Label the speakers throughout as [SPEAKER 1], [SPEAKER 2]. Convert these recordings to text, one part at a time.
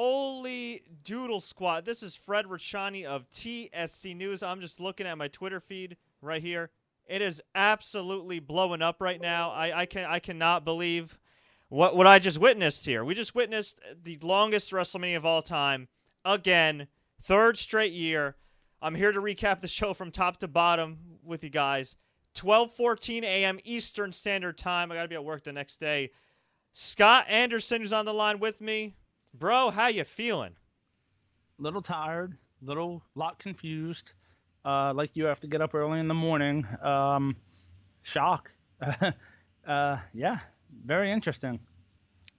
[SPEAKER 1] Holy doodle squad. This is Fred Rachani of TSC News. I'm just looking at my Twitter feed right here. It is absolutely blowing up right now. I, I can I cannot believe what what I just witnessed here. We just witnessed the longest WrestleMania of all time. Again, third straight year. I'm here to recap the show from top to bottom with you guys. 12:14 a.m. Eastern Standard Time. I got to be at work the next day. Scott Anderson who's on the line with me. Bro, how you feeling?
[SPEAKER 2] Little tired, little lot confused. Uh, like you have to get up early in the morning. Um, shock. uh, yeah, very interesting.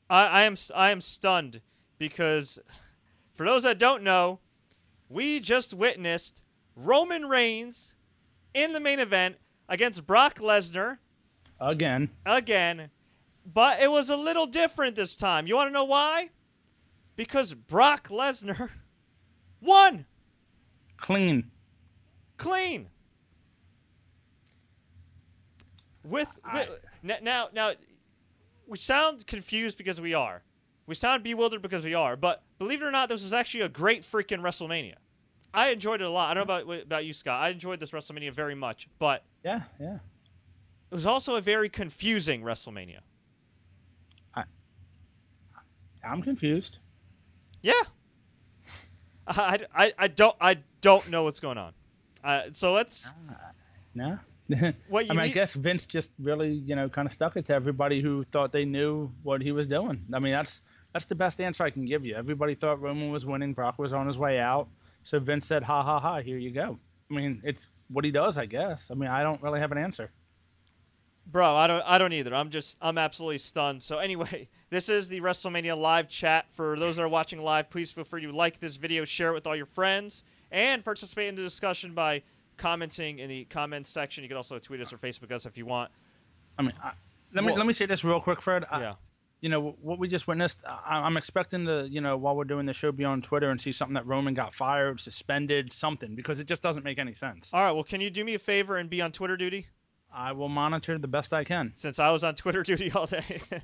[SPEAKER 1] I, I am I am stunned because for those that don't know, we just witnessed Roman Reigns in the main event against Brock Lesnar
[SPEAKER 2] again.
[SPEAKER 1] Again, but it was a little different this time. You want to know why? Because Brock Lesnar won.
[SPEAKER 2] Clean.
[SPEAKER 1] Clean. With, with now now we sound confused because we are. We sound bewildered because we are. But believe it or not, this was actually a great freaking WrestleMania. I enjoyed it a lot. I don't know about about you, Scott. I enjoyed this WrestleMania very much, but
[SPEAKER 2] yeah, yeah,
[SPEAKER 1] it was also a very confusing WrestleMania.
[SPEAKER 2] I, I'm confused.
[SPEAKER 1] Yeah, I, I, I don't I don't know what's going on. Uh, so let's. Uh,
[SPEAKER 2] no. what I mean, need... I guess Vince just really, you know, kind of stuck it to everybody who thought they knew what he was doing. I mean, that's that's the best answer I can give you. Everybody thought Roman was winning, Brock was on his way out, so Vince said, "Ha ha ha, here you go." I mean, it's what he does, I guess. I mean, I don't really have an answer.
[SPEAKER 1] Bro, I don't I don't either. I'm just I'm absolutely stunned. So anyway, this is the WrestleMania live chat. For those that are watching live, please feel free to like this video, share it with all your friends, and participate in the discussion by commenting in the comments section. You can also tweet us or Facebook us if you want.
[SPEAKER 2] I mean, I, let me well, let me say this real quick, Fred. I, yeah. You know what we just witnessed. I, am expecting to, you know, while we're doing the show, be on Twitter and see something that Roman got fired, suspended, something, because it just doesn't make any sense.
[SPEAKER 1] All right. Well, can you do me a favor and be on Twitter duty?
[SPEAKER 2] I will monitor the best I can.
[SPEAKER 1] Since I was on Twitter duty all day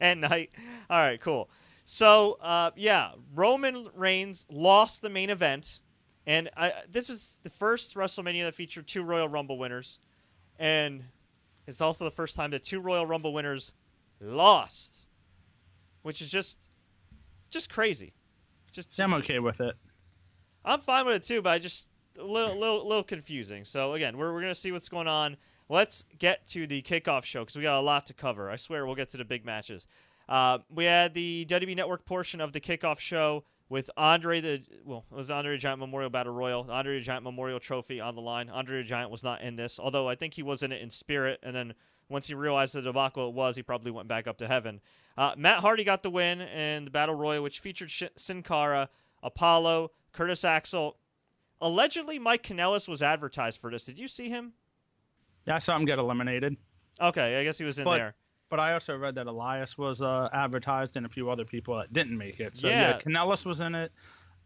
[SPEAKER 1] and night. All right. Cool. So, uh, yeah, Roman Reigns lost the main event and I, this is the first WrestleMania that featured two Royal Rumble winners, and it's also the first time that two Royal Rumble winners lost, which is just, just crazy. Just
[SPEAKER 2] I'm okay with it.
[SPEAKER 1] I'm fine with it too, but I just a little, little, little confusing. So again, we're we're gonna see what's going on. Let's get to the kickoff show because we got a lot to cover. I swear we'll get to the big matches. Uh, we had the WWE Network portion of the kickoff show with Andre the well, it was Andre the Giant Memorial Battle Royal, Andre the Giant Memorial Trophy on the line. Andre the Giant was not in this, although I think he was in it in spirit. And then once he realized the debacle it was, he probably went back up to heaven. Uh, Matt Hardy got the win in the Battle Royal, which featured Sh- Sin Cara, Apollo, Curtis Axel. Allegedly, Mike Kanellis was advertised for this. Did you see him?
[SPEAKER 2] Yeah, I saw him get eliminated.
[SPEAKER 1] Okay, I guess he was in
[SPEAKER 2] but,
[SPEAKER 1] there.
[SPEAKER 2] But I also read that Elias was uh, advertised and a few other people that didn't make it. So yeah, yeah Kanellis was in it.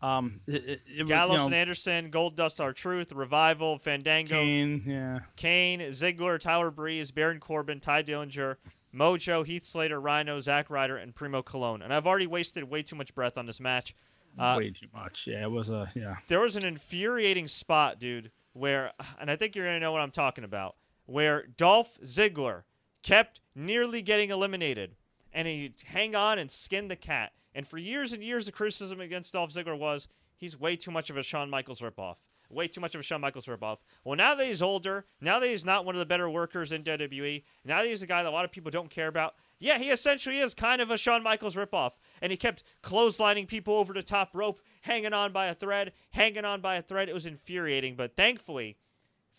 [SPEAKER 2] Um, it, it, it
[SPEAKER 1] Gallows
[SPEAKER 2] was, you
[SPEAKER 1] know, and Anderson, Goldust, R-Truth, Revival, Fandango,
[SPEAKER 2] Kane, yeah,
[SPEAKER 1] Kane, Ziggler, Tyler Breeze, Baron Corbin, Tye Dillinger, Mojo, Heath Slater, Rhino, Zack Ryder, and Primo Colon. And I've already wasted way too much breath on this match.
[SPEAKER 2] Uh, way too much. Yeah, it was a yeah.
[SPEAKER 1] There was an infuriating spot, dude, where, and I think you're gonna know what I'm talking about, where Dolph Ziggler kept nearly getting eliminated, and he'd hang on and skin the cat. And for years and years, the criticism against Dolph Ziggler was he's way too much of a Shawn Michaels ripoff. Way too much of a Shawn Michaels ripoff. Well, now that he's older, now that he's not one of the better workers in WWE, now that he's a guy that a lot of people don't care about, yeah, he essentially is kind of a Shawn Michaels ripoff. And he kept clotheslining people over the top rope, hanging on by a thread, hanging on by a thread. It was infuriating. But thankfully,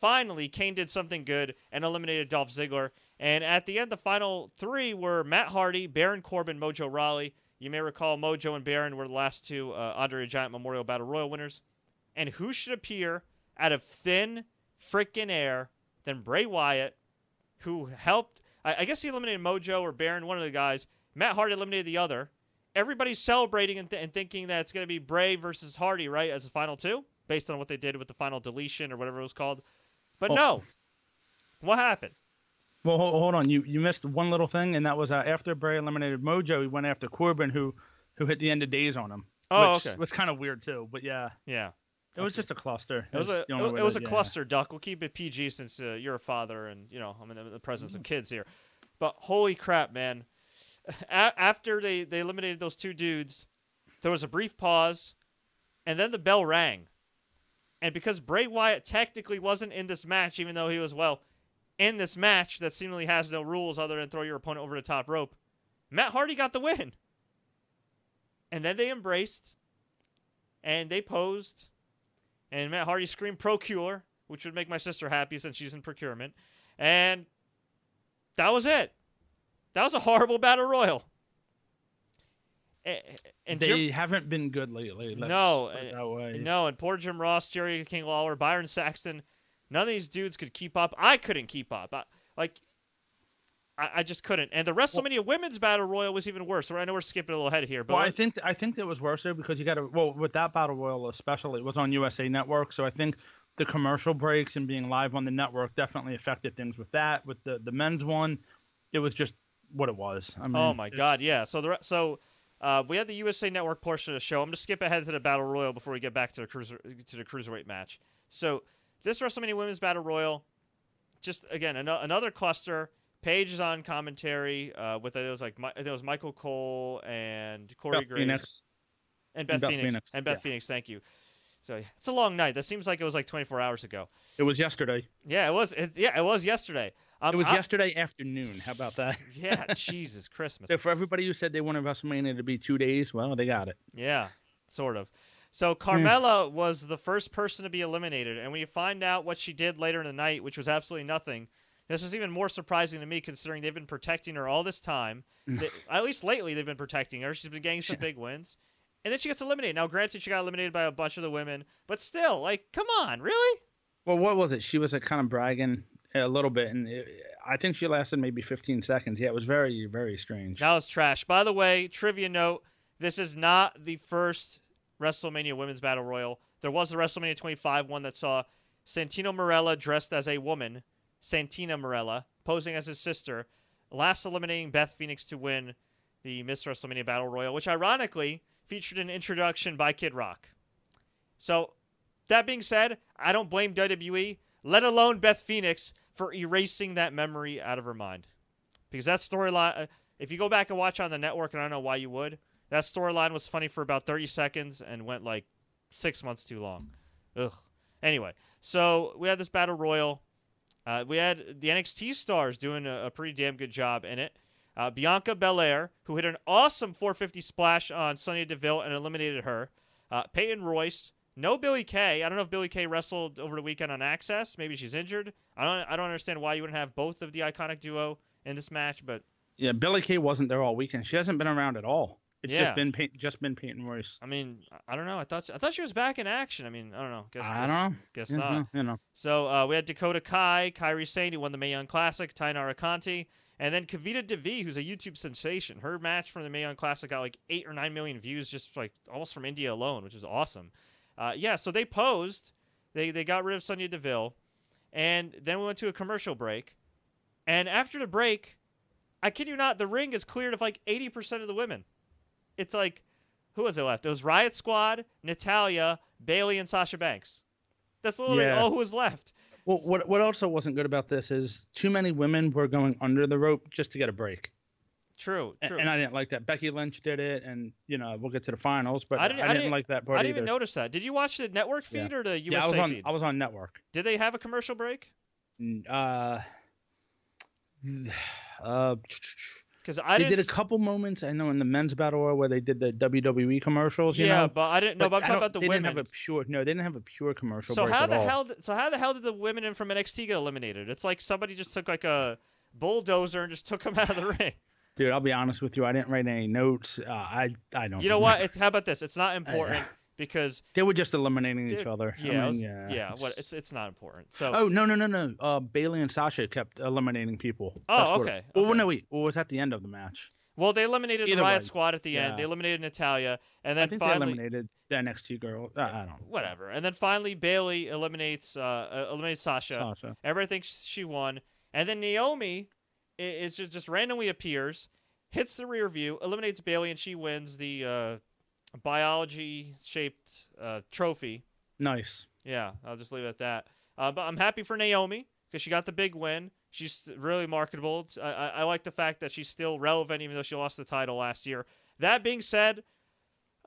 [SPEAKER 1] finally, Kane did something good and eliminated Dolph Ziggler. And at the end, the final three were Matt Hardy, Baron Corbin, Mojo Rawley. You may recall Mojo and Baron were the last two uh, Andre Giant Memorial Battle Royal winners. And who should appear out of thin freaking air than Bray Wyatt, who helped? I, I, guess he eliminated Mojo or Baron, one of the guys. Matt Hardy eliminated the other. Everybody's celebrating and, th- and thinking that it's going to be Bray versus Hardy, right, as the final two, based on what they did with the final deletion or whatever it was called. But oh. no. What happened?
[SPEAKER 2] Well, hold on. You you missed one little thing, and that was uh, after Bray eliminated Mojo, he went after Corbin, who who hit the end of days on him.
[SPEAKER 1] Oh,
[SPEAKER 2] which
[SPEAKER 1] okay.
[SPEAKER 2] was kind of weird too. But yeah,
[SPEAKER 1] Yeah.
[SPEAKER 2] it was just a cluster.
[SPEAKER 1] It was a it, it was a
[SPEAKER 2] yeah.
[SPEAKER 1] cluster duck. We'll keep it PG since uh, you're a father and you know I'm in the, the presence of kids here. But holy crap, man! A- after they they eliminated those two dudes, there was a brief pause, and then the bell rang. And because Bray Wyatt technically wasn't in this match, even though he was well in this match that seemingly has no rules other than throw your opponent over the top rope, Matt Hardy got the win. And then they embraced, and they posed, and Matt Hardy screamed procure, which would make my sister happy since she's in procurement. And that was it. That was a horrible battle royal. And
[SPEAKER 2] they
[SPEAKER 1] Jim,
[SPEAKER 2] haven't been good lately. Let's
[SPEAKER 1] No,
[SPEAKER 2] way.
[SPEAKER 1] no, and poor Jim Ross, Jerry King Lawler, Byron Saxton, none of these dudes could keep up. I couldn't keep up. I, like, I, I just couldn't. And the WrestleMania Women's Battle Royal was even worse. I know we're skipping a little ahead here, but
[SPEAKER 2] Well, I think I think it was worse there because you got to well with that battle royal especially it was on USA Network, so I think the commercial breaks and being live on the network definitely affected things with that. With the the men's one, it was just what it was. I oh mean,
[SPEAKER 1] Oh my God! Yeah. So the so uh, we had the USA Network portion of the show. I'm gonna skip ahead to the Battle Royal before we get back to the cruiser to the cruiserweight match. So this WrestleMania Women's Battle Royal, just again an- another cluster. Paige is on commentary uh, with it was like it was Michael Cole and Corey
[SPEAKER 2] Beth
[SPEAKER 1] Graves
[SPEAKER 2] Phoenix.
[SPEAKER 1] and Beth,
[SPEAKER 2] Beth
[SPEAKER 1] Phoenix,
[SPEAKER 2] Phoenix,
[SPEAKER 1] and Beth
[SPEAKER 2] yeah.
[SPEAKER 1] Phoenix. Thank you. So it's a long night. That seems like it was like 24 hours ago.
[SPEAKER 2] It was yesterday.
[SPEAKER 1] Yeah, it was. It, yeah, it was yesterday. Um,
[SPEAKER 2] It was
[SPEAKER 1] I-
[SPEAKER 2] yesterday afternoon. How about that?
[SPEAKER 1] Yeah, Jesus Christmas.
[SPEAKER 2] So for everybody who said they wanted WrestleMania to be two days, well, they got it.
[SPEAKER 1] Yeah, sort of. So
[SPEAKER 2] Hmm.
[SPEAKER 1] Carmella was the first person to be eliminated, and when you find out what she did later in the night, which was absolutely nothing, this was even more surprising to me considering they've been protecting her all this time. They- at least lately, they've been protecting her. She's been getting some big wins, and then she gets eliminated. Now, granted, she got eliminated by a bunch of the women, but still, like, come on, really?
[SPEAKER 2] Well, what was it? She was a kind of bragging a little bit, and it, I think she lasted maybe 15 seconds. Yeah, it was very, very strange.
[SPEAKER 1] That was trash. By the way, trivia note: this is not the first WrestleMania Women's Battle Royal. There was the WrestleMania 25 one that saw Santino Marella dressed as a woman, Santina Marella, posing as his sister, last eliminating Beth Phoenix to win the Miss WrestleMania Battle Royal, which ironically featured an introduction by Kid Rock. So, that being said, I don't blame WWE, let alone Beth Phoenix, for erasing that memory out of her mind. Because that storyline, if you go back and watch on the network, and I don't know why you would, that storyline was funny for about 30 seconds and went like six months too long. Ugh. Anyway, so we had this battle royal. Uh, we had the NXT stars doing a, a pretty damn good job in it. Uh, Bianca Belair, who hit an awesome 450 splash on Sonya Deville and eliminated her. Uh, Peyton Royce. No Billie Kay. I don't know if Billie Kay wrestled over the weekend on Axxess. Maybe she's injured. I don't. I don't understand why you wouldn't have both of the iconic duo in this match, but
[SPEAKER 2] Yeah, Billie Kay wasn't there all weekend. She hasn't been around at all. It's
[SPEAKER 1] Yeah.
[SPEAKER 2] just been Pey- just been Peyton Royce.
[SPEAKER 1] I mean, I- don't know. I thought I thought she was back in action. I mean, I don't know. Guess,
[SPEAKER 2] I
[SPEAKER 1] guess,
[SPEAKER 2] don't know.
[SPEAKER 1] Guess
[SPEAKER 2] Yeah,
[SPEAKER 1] not.
[SPEAKER 2] You know.
[SPEAKER 1] So uh, we had Dakota Kai, Kairi Sane, who won the Mae Young Classic, Taynara Conti, and then Kavita Devi, who's a YouTube sensation. Her match from the Mae Young Classic got like eight or nine million views just like almost from India alone, which is awesome. Uh, yeah, so they posed. They they got rid of Sonya Deville, and then we went to a commercial break. And after the break, I kid you not, the ring is cleared of like eighty percent of the women. It's like, who was it left? It was Riot Squad, Natalya, Bayley, and Sasha Banks. That's literally
[SPEAKER 2] Yeah.
[SPEAKER 1] all who was left.
[SPEAKER 2] Well, what what also wasn't good about this is too many women were going under the rope just to get a break,
[SPEAKER 1] True, true.
[SPEAKER 2] and I didn't like that. Becky Lynch did it, and you know we'll get to the finals, but
[SPEAKER 1] I
[SPEAKER 2] I
[SPEAKER 1] didn't-
[SPEAKER 2] didn't,
[SPEAKER 1] I didn't-
[SPEAKER 2] like that part
[SPEAKER 1] I didn't
[SPEAKER 2] either.
[SPEAKER 1] even notice that. Did you watch the network
[SPEAKER 2] Yeah.
[SPEAKER 1] feed or the USA
[SPEAKER 2] yeah, I was on
[SPEAKER 1] feed?
[SPEAKER 2] I was on network.
[SPEAKER 1] Did they have a commercial break?
[SPEAKER 2] Uh, uh,
[SPEAKER 1] Because I
[SPEAKER 2] they
[SPEAKER 1] didn't.
[SPEAKER 2] a couple moments. I know in the men's battle royal where they did the WWE commercials. You
[SPEAKER 1] yeah,
[SPEAKER 2] know,
[SPEAKER 1] but I didn't know. But, I'm talking about the
[SPEAKER 2] they
[SPEAKER 1] women.
[SPEAKER 2] didn't have a pure. No, they didn't have a pure commercial
[SPEAKER 1] so
[SPEAKER 2] break
[SPEAKER 1] how the
[SPEAKER 2] all.
[SPEAKER 1] hell? So how the hell did the women in from NXT get eliminated? It's like somebody just took like a bulldozer and just took them out of the ring.
[SPEAKER 2] Dude, I'll be honest with you. I didn't write any notes. Uh, I I don't.
[SPEAKER 1] You know what? It's how about this? It's not important
[SPEAKER 2] Yeah.
[SPEAKER 1] because
[SPEAKER 2] They were just eliminating each other.
[SPEAKER 1] Yeah, it
[SPEAKER 2] mean, yeah.
[SPEAKER 1] yeah. What? It's it's not important. So
[SPEAKER 2] Oh no no no no! Uh, Bayley and Sasha kept eliminating people.
[SPEAKER 1] Oh,
[SPEAKER 2] what-
[SPEAKER 1] okay,
[SPEAKER 2] Well,
[SPEAKER 1] okay.
[SPEAKER 2] no wait. Well, was at the end of the match?
[SPEAKER 1] well, they eliminated the Riot
[SPEAKER 2] way.
[SPEAKER 1] Squad at the end. They eliminated Natalya, and
[SPEAKER 2] I
[SPEAKER 1] then
[SPEAKER 2] think they eliminated the NXT girl. Uh, I don't know.
[SPEAKER 1] whatever. And then finally Bayley eliminates uh, uh eliminates Sasha.
[SPEAKER 2] Sasha.
[SPEAKER 1] Everybody thinks she won, and then Naomi i- is just, just randomly appears, hits the rear view, eliminates Bayley, and she wins the uh, biology shaped uh, trophy.
[SPEAKER 2] Nice.
[SPEAKER 1] Yeah, I'll just leave it at that. Uh, but I'm happy for Naomi because she got the big win. She's really marketable. I, I, I, like the fact that she's still relevant even though she lost the title last year. That being said,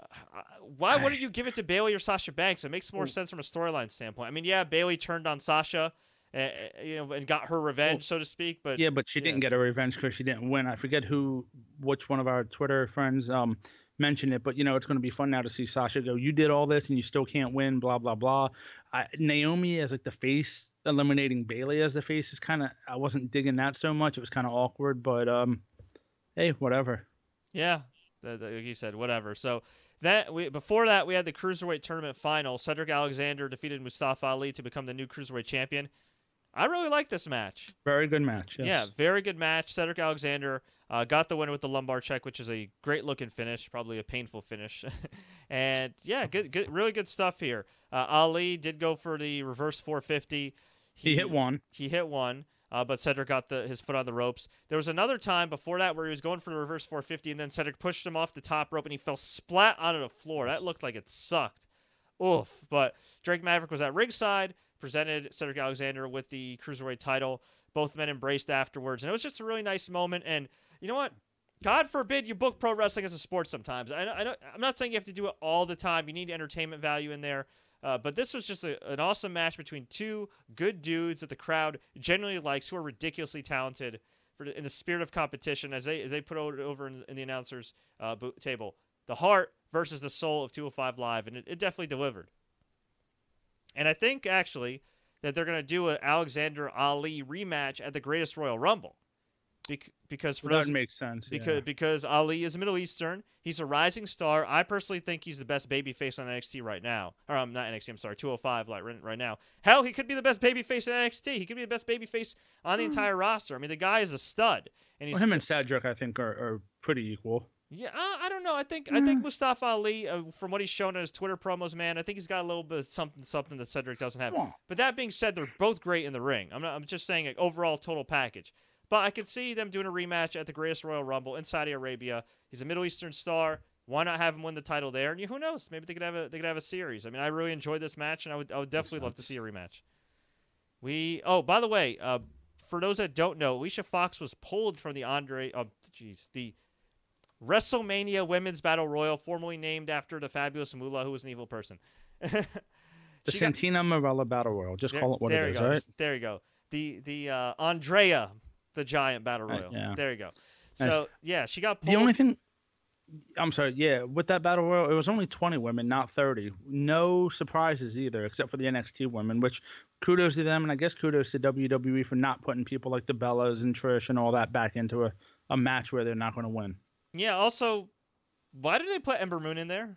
[SPEAKER 1] uh, why wouldn't you give it to Bayley or Sasha Banks? It makes more sense from a storyline standpoint. I mean, yeah, Bayley turned on Sasha, uh, you know, and got her revenge, well, so to speak. But
[SPEAKER 2] yeah, but she
[SPEAKER 1] yeah.
[SPEAKER 2] didn't get her revenge because she didn't win. I forget who, which one of our Twitter friends um mentioned it, but you know, it's going to be fun now to see Sasha go. You did all this and you still can't win. Blah blah blah. I, Naomi as like the face eliminating Bayley as the face is kind of I wasn't digging that so much. It was kind of awkward, but um, hey, whatever.
[SPEAKER 1] Yeah, like you said, whatever. So that we before that we had the cruiserweight tournament final. Cedric Alexander defeated Mustafa Ali to become the new cruiserweight champion. I really like this match.
[SPEAKER 2] Very good match. Yes.
[SPEAKER 1] Yeah, very good match. Cedric Alexander uh, got the win with the lumbar check, which is a great looking finish, probably a painful finish. and yeah, good, good, really good stuff here. Uh, Ali did go for the reverse 450.
[SPEAKER 2] He, he hit one.
[SPEAKER 1] He hit one. Uh, but Cedric got the, his foot on the ropes. There was another time before that where he was going for the reverse 450, and then Cedric pushed him off the top rope, and he fell splat onto the floor. That looked like it sucked. Oof. But Drake Maverick was at ringside, presented Cedric Alexander with the cruiserweight title. Both men embraced afterwards, and it was just a really nice moment. And you know what? God forbid you book pro wrestling as a sport sometimes. I, I, I'm not saying you have to do it all the time. You need entertainment value in there. Uh, but this was just a, an awesome match between two good dudes that the crowd generally likes, who are ridiculously talented for in the spirit of competition, as they as they put it over in, in the announcers uh, table. The heart versus the soul of 205 Live, and it, it definitely delivered. And I think actually that they're going to do an Alexander Ali rematch at the Greatest Royal Rumble. Bec- because for
[SPEAKER 2] well,
[SPEAKER 1] those,
[SPEAKER 2] that makes sense.
[SPEAKER 1] Because
[SPEAKER 2] yeah.
[SPEAKER 1] because Ali is a Middle Eastern, he's a rising star. I personally think he's the best babyface on NXT right now. Or I'm um, not NXT. I'm sorry, 205 like right now. Hell, he could be the best babyface in NXT. He could be the best babyface on the mm. entire roster. I mean, the guy is a stud. And he's,
[SPEAKER 2] well, him and Cedric, I think, are, are pretty equal.
[SPEAKER 1] Yeah, uh, I don't know. I think I think Mustafa Ali, uh, from what he's shown in his Twitter promos, man, I think he's got a little bit of something something that Cedric doesn't have. But that being said, they're both great in the ring. I'm not. I'm just saying, like, overall total package. But I could see them doing a rematch at the Greatest Royal Rumble in Saudi Arabia. He's a Middle Eastern star. Why not have him win the title there? And who knows? Maybe they could have a they could have a series. I mean, I really enjoyed this match, and I would I would definitely love to see a rematch. We oh by the way, uh, for those that don't know, Alicia Fox was pulled from the Andre. Oh, jeez, the WrestleMania Women's Battle Royal, formerly named after the fabulous Moolah, who was an evil person.
[SPEAKER 2] the Santina got, Marella Battle Royal. Just there, call it what it is,
[SPEAKER 1] go.
[SPEAKER 2] right?
[SPEAKER 1] There you go. The the uh, Andrea the Giant Battle Royal. Right, yeah. There you go. So nice. yeah, she got pulled.
[SPEAKER 2] The only thing. I'm sorry. Yeah, with that battle royal, it was only 20 women, not 30. No surprises either, except for the NXT women. Which kudos to them, and I guess kudos to WWE for not putting people like the Bellas and Trish and all that back into a, a match where they're not going to win.
[SPEAKER 1] Yeah. Also, why did they put Ember Moon in there?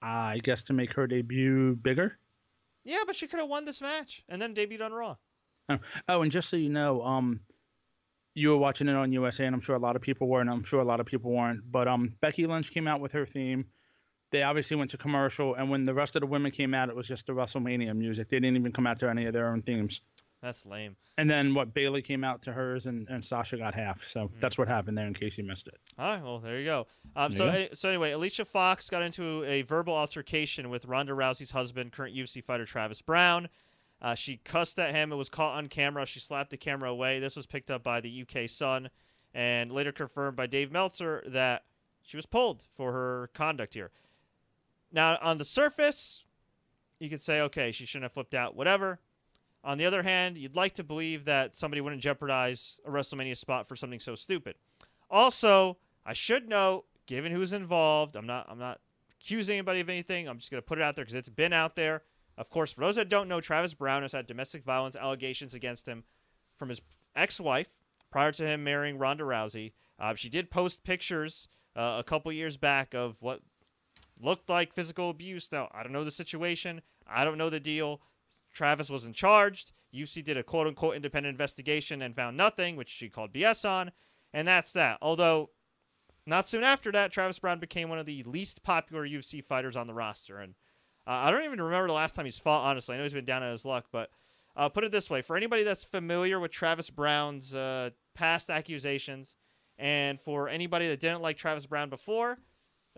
[SPEAKER 2] I guess to make her debut bigger.
[SPEAKER 1] Yeah, but she could have won this match and then debuted on Raw.
[SPEAKER 2] Oh, and just so you know, um, you were watching it on USA, and I'm sure a lot of people were, and I'm sure a lot of people weren't. But um, Becky Lynch came out with her theme. They obviously went to commercial, and when the rest of the women came out, it was just the WrestleMania music. They didn't even come out to any of their own themes.
[SPEAKER 1] That's lame.
[SPEAKER 2] And then what? Bayley came out to hers, and, and Sasha got half. So mm. that's what happened there. In case you missed it.
[SPEAKER 1] All right. Well, there you go. Um, so yeah. so anyway, Alicia Fox got into a verbal altercation with Ronda Rousey's husband, current UFC fighter Travis Browne. Uh, she cussed at him. It was caught on camera. She slapped the camera away. This was picked up by the UK Sun and later confirmed by Dave Meltzer that she was pulled for her conduct here. Now, on the surface, you could say, okay, she shouldn't have flipped out, whatever. On the other hand, you'd like to believe that somebody wouldn't jeopardize a WrestleMania spot for something so stupid. Also, I should note, given who's involved, I'm not I'm not accusing anybody of anything. I'm just going to put it out there because it's been out there. Of course, for those that don't know, Travis Browne has had domestic violence allegations against him from his ex wife prior to him marrying Ronda Rousey. Uh, she did post pictures uh, a couple years back of what looked like physical abuse. Now, I don't know the situation, I don't know the deal. Travis wasn't charged. UFC did a quote unquote independent investigation and found nothing, which she called BS on. And that's that. Although, not soon after that, Travis Browne became one of the least popular UFC fighters on the roster. And uh, I don't even remember the last time he's fought. Honestly, I know he's been down on his luck, but uh, put it this way: for anybody that's familiar with Travis Browne's uh, past accusations, and for anybody that didn't like Travis Browne before,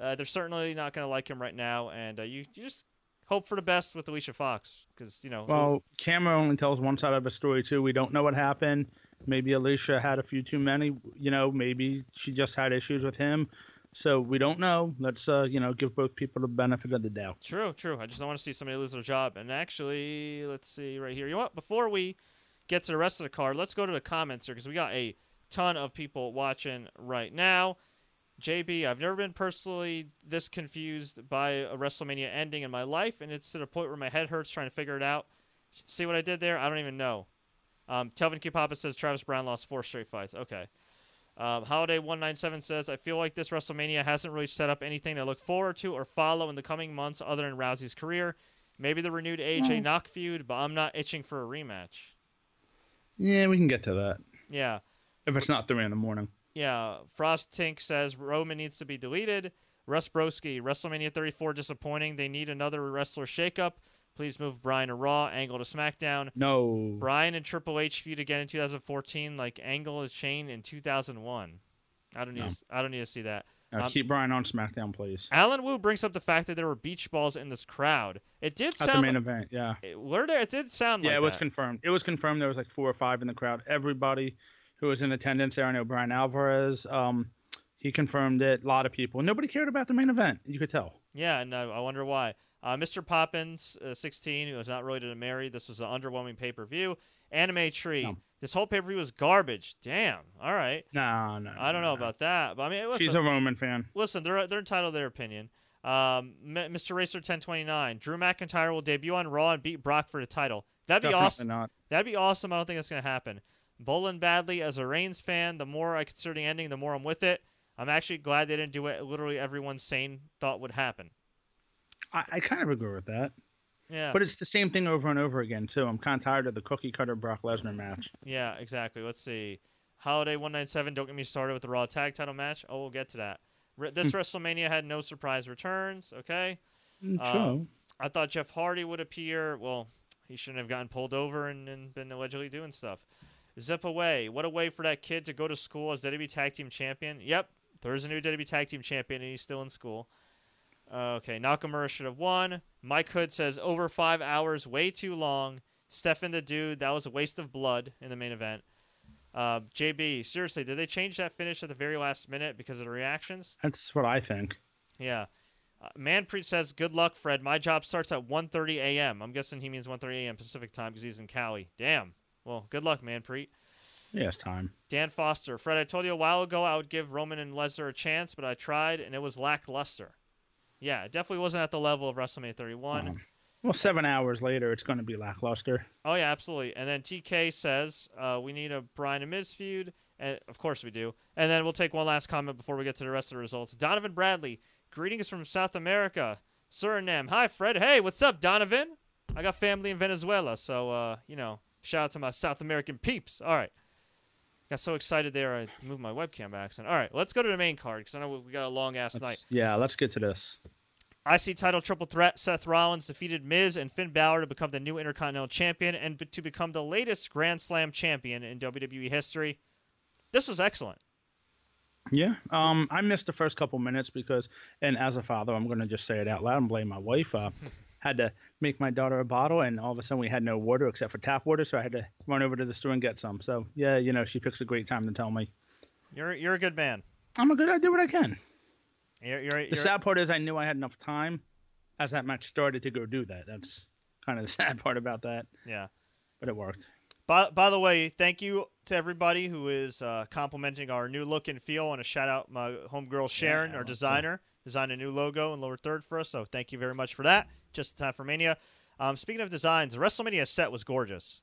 [SPEAKER 1] uh, they're certainly not going to like him right now, and uh, you, you just hope for the best with Alicia Fox because you know.
[SPEAKER 2] Well, camera only tells one side of a story too. We don't know what happened. Maybe Alicia had a few too many. You know, maybe she just had issues with him. So we don't know. Let's uh, you know give both people the benefit of the doubt.
[SPEAKER 1] True, true. I just don't want to see somebody lose their job. And actually, let's see right here. You know what? Before we get to the rest of the card, let's go to the comments here because we got a ton of people watching right now. JB, I've never been personally this confused by a WrestleMania ending in my life, and it's to the point where my head hurts trying to figure it out. See what I did there? I don't even know. Um, Telvin Q Papa says Travis Browne lost four straight fights. Okay. Um, Holiday one nine seven says I feel like this WrestleMania hasn't really set up anything to look forward to or follow in the coming months other than Rousey's career. Maybe the renewed AJ mm. Knock feud, but I'm not itching for a rematch.
[SPEAKER 2] Yeah, we can get to that.
[SPEAKER 1] Yeah.
[SPEAKER 2] If it's not three in the morning.
[SPEAKER 1] Yeah, Frost Tink says Roman needs to be deleted. Russ Broski, WrestleMania 34 disappointing. They need another wrestler shakeup. Please move Bryan to Raw, Angle to SmackDown.
[SPEAKER 2] No.
[SPEAKER 1] Bryan and Triple H feud again in 2014, like Angle and Shane in 2001. I don't need. No. To, I don't need to see that.
[SPEAKER 2] um, keep Bryan on SmackDown, please.
[SPEAKER 1] Alan Wu brings up the fact that there were beach balls in this crowd. It did sound
[SPEAKER 2] at the main like, event. Yeah.
[SPEAKER 1] It, were there? It did sound.
[SPEAKER 2] Yeah,
[SPEAKER 1] like
[SPEAKER 2] it was
[SPEAKER 1] that.
[SPEAKER 2] confirmed. It was confirmed. There was like four or five in the crowd. Everybody who was in attendance there. I know Bryan Alvarez. Um, he confirmed it. A lot of people. Nobody cared about the main event. You could tell.
[SPEAKER 1] Yeah, and I wonder why. Uh, Mr. Poppins, uh, 16, who was not related to Mary. This was an underwhelming pay per view. Anime Tree. No. This whole pay per view was garbage. Damn. All right.
[SPEAKER 2] No, no.
[SPEAKER 1] I don't
[SPEAKER 2] no,
[SPEAKER 1] know about that, but I mean,
[SPEAKER 2] she's a Roman fan.
[SPEAKER 1] Listen, they're they're entitled to their opinion. Um, Mr. Racer 1029. Drew McIntyre will debut on Raw and beat Brock for the title. That'd be
[SPEAKER 2] Definitely
[SPEAKER 1] awesome.
[SPEAKER 2] Not.
[SPEAKER 1] That'd be awesome. I don't think that's gonna happen. Bolin badly as a Reigns fan. The more I consider the ending, the more I'm with it. I'm actually glad they didn't do what literally everyone sane thought would happen.
[SPEAKER 2] I, I kind of agree with that.
[SPEAKER 1] Yeah.
[SPEAKER 2] But it's the same thing over and over again too. I'm kind of tired of the cookie cutter Brock Lesnar match.
[SPEAKER 1] Yeah, exactly. Let's see. Holiday 197. Don't get me started with the Raw Tag Title match. Oh, we'll get to that. This hmm. WrestleMania had no surprise returns. Okay.
[SPEAKER 2] Mm, true. Um,
[SPEAKER 1] I thought Jeff Hardy would appear. Well, he shouldn't have gotten pulled over and, and been allegedly doing stuff. Zip away. What a way for that kid to go to school as WWE Tag Team Champion. Yep, there's a new WWE Tag Team Champion, and he's still in school. Uh, okay, Nakamura should have won. Mike Hood says over five hours, way too long. Stefan the Dude, that was a waste of blood in the main event. Uh, JB, seriously, did they change that finish at the very last minute because of the reactions?
[SPEAKER 2] That's what I think.
[SPEAKER 1] Yeah. Uh, Manpreet says, "Good luck, Fred. My job starts at 1:30 a.m. I'm guessing he means 1:30 a.m. Pacific time because he's in Cali. Damn. Well, good luck, man. Manpreet."
[SPEAKER 2] Yes, time.
[SPEAKER 1] Dan Foster, Fred, I told you a while ago I would give Roman and Lesnar a chance, but I tried and it was lackluster. Yeah, it definitely wasn't at the level of WrestleMania 31. Um,
[SPEAKER 2] well, seven hours later, it's going to be lackluster.
[SPEAKER 1] Oh yeah, absolutely. And then TK says uh, we need a Bryan and Miz feud, and of course we do. And then we'll take one last comment before we get to the rest of the results. Donovan Bradley, greetings from South America, Suriname. Hi, Fred. Hey, what's up, Donovan? I got family in Venezuela, so uh, you know, shout out to my South American peeps. All right. Got so excited there, I moved my webcam back. All right, let's go to the main card because I know we got a long ass night.
[SPEAKER 2] Yeah, let's get to this.
[SPEAKER 1] IC title triple threat. Seth Rollins defeated Miz and Finn Balor to become the new Intercontinental Champion and to become the latest Grand Slam champion in WWE history. This was excellent.
[SPEAKER 2] Yeah, um, I missed the first couple minutes because, and as a father, I'm going to just say it out loud and blame my wife. Uh, had to make my daughter a bottle, and all of a sudden we had no water except for tap water, so I had to run over to the store and get some. So yeah, you know, she picks a great time to tell me.
[SPEAKER 1] You're you're a good man.
[SPEAKER 2] I'm a good. I do what I can.
[SPEAKER 1] You're, you're,
[SPEAKER 2] the you're... sad part is I knew I had enough time as that match started to go do that. That's kind of the sad part about that.
[SPEAKER 1] Yeah.
[SPEAKER 2] But it worked.
[SPEAKER 1] By, by the way, thank you to everybody who is uh, complimenting our new look and feel. And a shout out my homegirl Sharon, yeah, our designer, cool. designed a new logo in lower third for us. So thank you very much for that just in time for Mania. Um, speaking of designs, the WrestleMania set was gorgeous.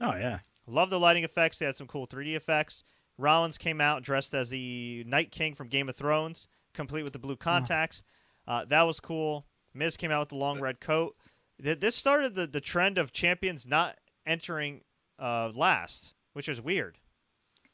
[SPEAKER 2] Oh yeah,
[SPEAKER 1] love the lighting effects. They had some cool 3D effects. Rollins came out dressed as the Night King from Game of Thrones, complete with the blue contacts. Oh. Uh, that was cool. Miz came out with the long red coat. This started the, the trend of champions not entering uh, last, which is weird.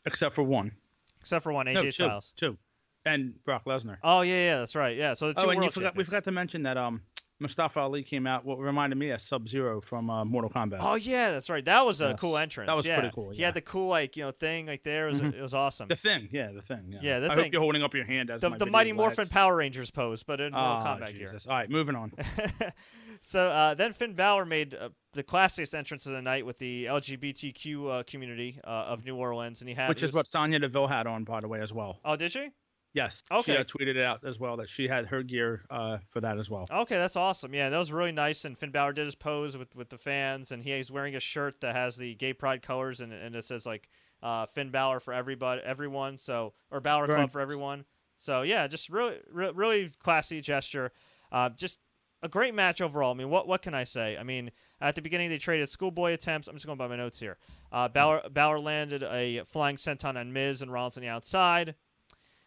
[SPEAKER 2] Except for one.
[SPEAKER 1] Except for one, AJ
[SPEAKER 2] no, two,
[SPEAKER 1] Styles.
[SPEAKER 2] Two. And Brock Lesnar.
[SPEAKER 1] Oh yeah, yeah, that's right. Yeah. So the
[SPEAKER 2] oh, and you forgot we forgot to mention that um Mustafa Ali came out. What reminded me of Sub Zero from uh, Mortal Kombat.
[SPEAKER 1] Oh yeah, that's right. That was a
[SPEAKER 2] Yes.
[SPEAKER 1] cool entrance.
[SPEAKER 2] That was
[SPEAKER 1] yeah.
[SPEAKER 2] pretty cool,
[SPEAKER 1] He had the cool like you know thing like there. It was,
[SPEAKER 2] Mhm.
[SPEAKER 1] it was awesome.
[SPEAKER 2] The thing, yeah, the thing. Yeah,
[SPEAKER 1] Yeah, the
[SPEAKER 2] I
[SPEAKER 1] thing.
[SPEAKER 2] hope you're holding up your hand as
[SPEAKER 1] The,
[SPEAKER 2] my
[SPEAKER 1] the Mighty
[SPEAKER 2] lags.
[SPEAKER 1] Morphin Power Rangers pose, but in Mortal
[SPEAKER 2] Oh,
[SPEAKER 1] Kombat gear.
[SPEAKER 2] Jesus. All right, moving on.
[SPEAKER 1] so uh, then Finn Balor made uh, the classiest entrance of the night with the LGBTQ uh, community uh, of New Orleans, and he had
[SPEAKER 2] Which is
[SPEAKER 1] was-
[SPEAKER 2] what Sonya Deville had on, by the way, as well.
[SPEAKER 1] Oh, did she?
[SPEAKER 2] Yes.
[SPEAKER 1] Okay.
[SPEAKER 2] She uh, tweeted it out as well that she had her gear uh, for that as well.
[SPEAKER 1] Okay, that's awesome. Yeah, that was really nice. And Finn Balor did his pose with, with the fans, and he, he's wearing a shirt that has the gay pride colors, and, and it says like uh, Finn Balor for everybody, everyone. So or Balor Club for everyone. So yeah, just really, re- really classy gesture. Uh, just a great match overall. I mean, what what can I say? I mean, at the beginning they traded schoolboy attempts. I'm just going by my notes here. Uh, Balor, Balor landed a flying senton on Miz and Rollins on the outside.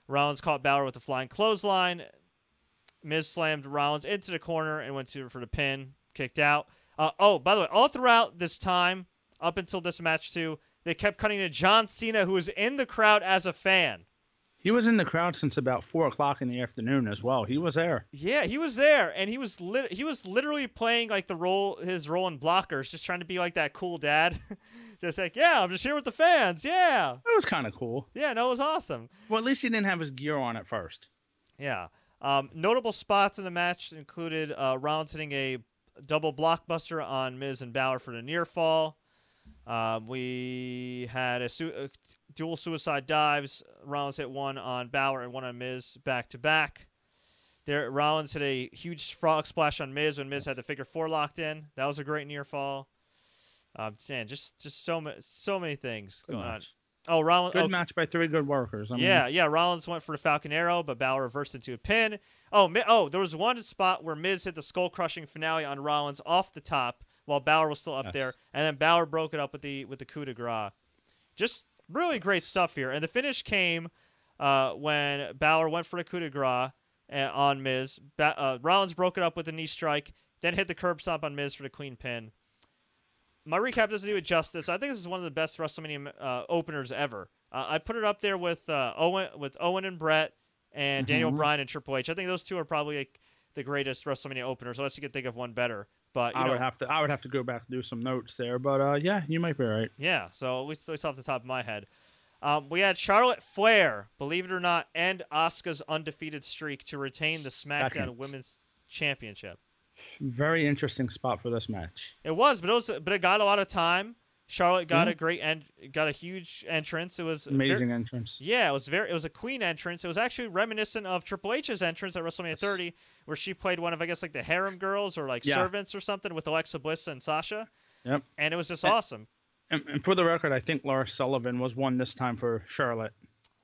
[SPEAKER 1] Rollins caught Balor with a flying clothesline. Miz slammed Rollins into the corner and went to for the pin, kicked out. Uh, oh, by the way, all throughout this time, up until this match too, they kept cutting to John Cena, who was in the crowd as a fan.
[SPEAKER 2] He was in the crowd since about four o'clock in the afternoon as well. He was there.
[SPEAKER 1] Yeah, he was there, and he was lit- he was literally playing like the role his role in Blockers, just trying to be like that cool dad, just like yeah, I'm just here with the fans, yeah,
[SPEAKER 2] that was kind of cool.
[SPEAKER 1] yeah, no, it was awesome.
[SPEAKER 2] Well, at least he didn't have his gear on at first.
[SPEAKER 1] Yeah. Um, notable spots in the match included uh, Rollins hitting a double blockbuster on Miz and Balor for the near fall. Um, we had a, su- uh dual suicide dives. Rollins hit one on Balor and one on Miz back to back. There, Rollins hit a huge frog splash on Miz when Miz had the figure four locked in. That was a great near fall. Um, man, just just so many so many things
[SPEAKER 2] Good
[SPEAKER 1] going on. Oh, Rollins.
[SPEAKER 2] Good
[SPEAKER 1] oh,
[SPEAKER 2] match by three good workers. I mean,
[SPEAKER 1] yeah, yeah. Rollins went for the Falcon Arrow, but Balor reversed into a pin. Oh, Mi- oh, there was one spot where Miz hit the skull crushing finale on Rollins off the top while Balor was still up
[SPEAKER 2] Yes.
[SPEAKER 1] there, and then Balor broke it up with the with the coup de grace. Just really great stuff here, and the finish came uh, when Balor went for the coup de grace uh, on Miz. Ba- uh, Rollins broke it up with a knee strike, then hit the curb stomp on Miz for the clean pin. My recap doesn't do it justice. I think this is one of the best WrestleMania uh, openers ever. Uh, I put it up there with uh, Owen, with Owen and Bret, and Daniel
[SPEAKER 2] Mhm.
[SPEAKER 1] Bryan and Triple H. I think those two are probably like, the greatest WrestleMania openers, unless you can think of one better. But you
[SPEAKER 2] I
[SPEAKER 1] know,
[SPEAKER 2] would have to. I would have to go back and do some notes there, but uh, yeah, you might be right.
[SPEAKER 1] yeah. So at least, at least off the top of my head, um, we had Charlotte Flair, believe it or not, end Asuka's undefeated streak to retain the SmackDown
[SPEAKER 2] Second.
[SPEAKER 1] Women's Championship.
[SPEAKER 2] Very interesting spot for this match.
[SPEAKER 1] It was, but it was, but it got a lot of time. Charlotte got
[SPEAKER 2] Yeah.
[SPEAKER 1] a great and got a huge entrance. It was
[SPEAKER 2] Amazing entrance.
[SPEAKER 1] yeah, it was very. It was a Queen entrance. It was actually reminiscent of Triple H's entrance at WrestleMania
[SPEAKER 2] Yes.
[SPEAKER 1] 30, where she played one of I guess like the harem girls or like
[SPEAKER 2] Yeah.
[SPEAKER 1] servants or something with Alexa Bliss and Sasha.
[SPEAKER 2] Yep.
[SPEAKER 1] And it was just
[SPEAKER 2] And-
[SPEAKER 1] awesome.
[SPEAKER 2] And, and for the record, I think Lars Sullivan was one this time for Charlotte.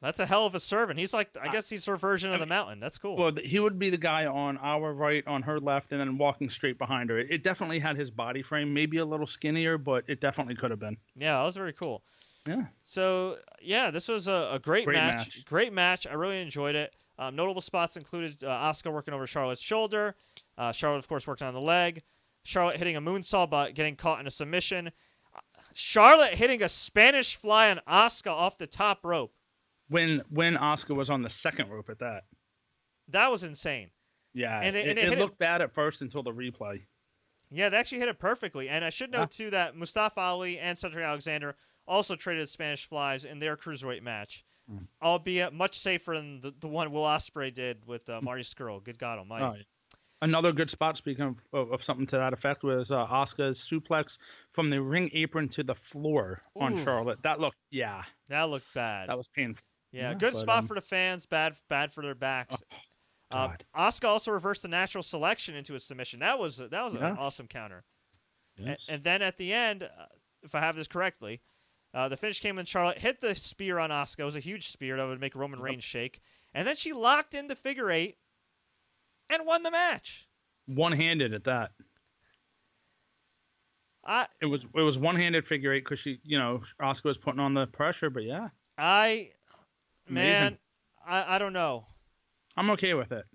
[SPEAKER 1] That's a hell of a servant. He's like I guess he's her version of the Mountain. That's cool.
[SPEAKER 2] Well, he would be the guy on our right, on her left, and then walking straight behind her. It, it definitely had his body frame, maybe a little skinnier, but it definitely could have been.
[SPEAKER 1] yeah, that was very cool.
[SPEAKER 2] Yeah.
[SPEAKER 1] So yeah, this was a, a great,
[SPEAKER 2] Great
[SPEAKER 1] match.
[SPEAKER 2] match.
[SPEAKER 1] Great match. I really enjoyed it. Um, notable spots included uh, Asuka working over Charlotte's shoulder. Uh, Charlotte, of course, working on the leg. Charlotte hitting a moonsault, but getting caught in a submission. Uh, Charlotte hitting a Spanish fly on Asuka off the top rope.
[SPEAKER 2] When when Asuka was on the second rope at that.
[SPEAKER 1] That was insane.
[SPEAKER 2] Yeah.
[SPEAKER 1] And they-
[SPEAKER 2] it,
[SPEAKER 1] and
[SPEAKER 2] it
[SPEAKER 1] it-
[SPEAKER 2] looked bad at first until the replay.
[SPEAKER 1] Yeah, they actually hit it perfectly. And I should note
[SPEAKER 2] Yeah.
[SPEAKER 1] too that Mustafa Ali and Cedric Alexander also traded Spanish flies in their cruiserweight match,
[SPEAKER 2] Mm.
[SPEAKER 1] albeit much safer than the, the one Will Ospreay did with uh, Marty Scurll. Good God Almighty.
[SPEAKER 2] Oh, yeah. Another good spot, speaking of, of, something to that effect, was uh, Asuka's suplex from the ring apron to the floor on Charlotte. That looked, yeah,
[SPEAKER 1] That looked bad.
[SPEAKER 2] that was painful.
[SPEAKER 1] Yeah,
[SPEAKER 2] yeah,
[SPEAKER 1] good
[SPEAKER 2] but,
[SPEAKER 1] spot
[SPEAKER 2] um,
[SPEAKER 1] for the fans, bad bad for their backs. Uh,
[SPEAKER 2] God.
[SPEAKER 1] Asuka also reversed the natural selection into a submission. That was that was an awesome counter.
[SPEAKER 2] Yes.
[SPEAKER 1] And, then at the end, uh, if I have this correctly, uh, the finish came when Charlotte hit the spear on Asuka. It was a huge spear that would make Roman
[SPEAKER 2] Yep.
[SPEAKER 1] Reigns shake. And then she locked in the figure eight and won the match.
[SPEAKER 2] one-handed at that.
[SPEAKER 1] I
[SPEAKER 2] It was it was one-handed figure eight because she, you know, Asuka was putting on the pressure. But yeah,
[SPEAKER 1] I man, I, I don't know.
[SPEAKER 2] I'm okay with it.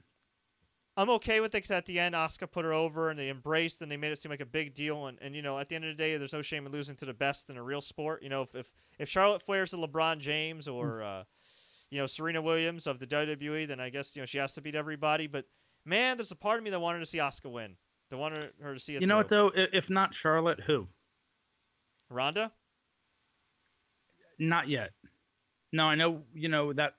[SPEAKER 1] I'm okay with it because at the end, Asuka put her over and they embraced and they made it seem like a big deal. And, and you know, at the end of the day, there's no shame in losing to the best in a real sport. You know, if if, if Charlotte Flair's the LeBron James or uh, you know Serena Williams of the WWE, then I guess you know she has to beat everybody. But Man, there's a part of me that wanted to see Asuka win. That wanted her to see it.
[SPEAKER 2] You know what though? If not Charlotte, who?
[SPEAKER 1] Ronda.
[SPEAKER 2] Not yet. No, I know. You know that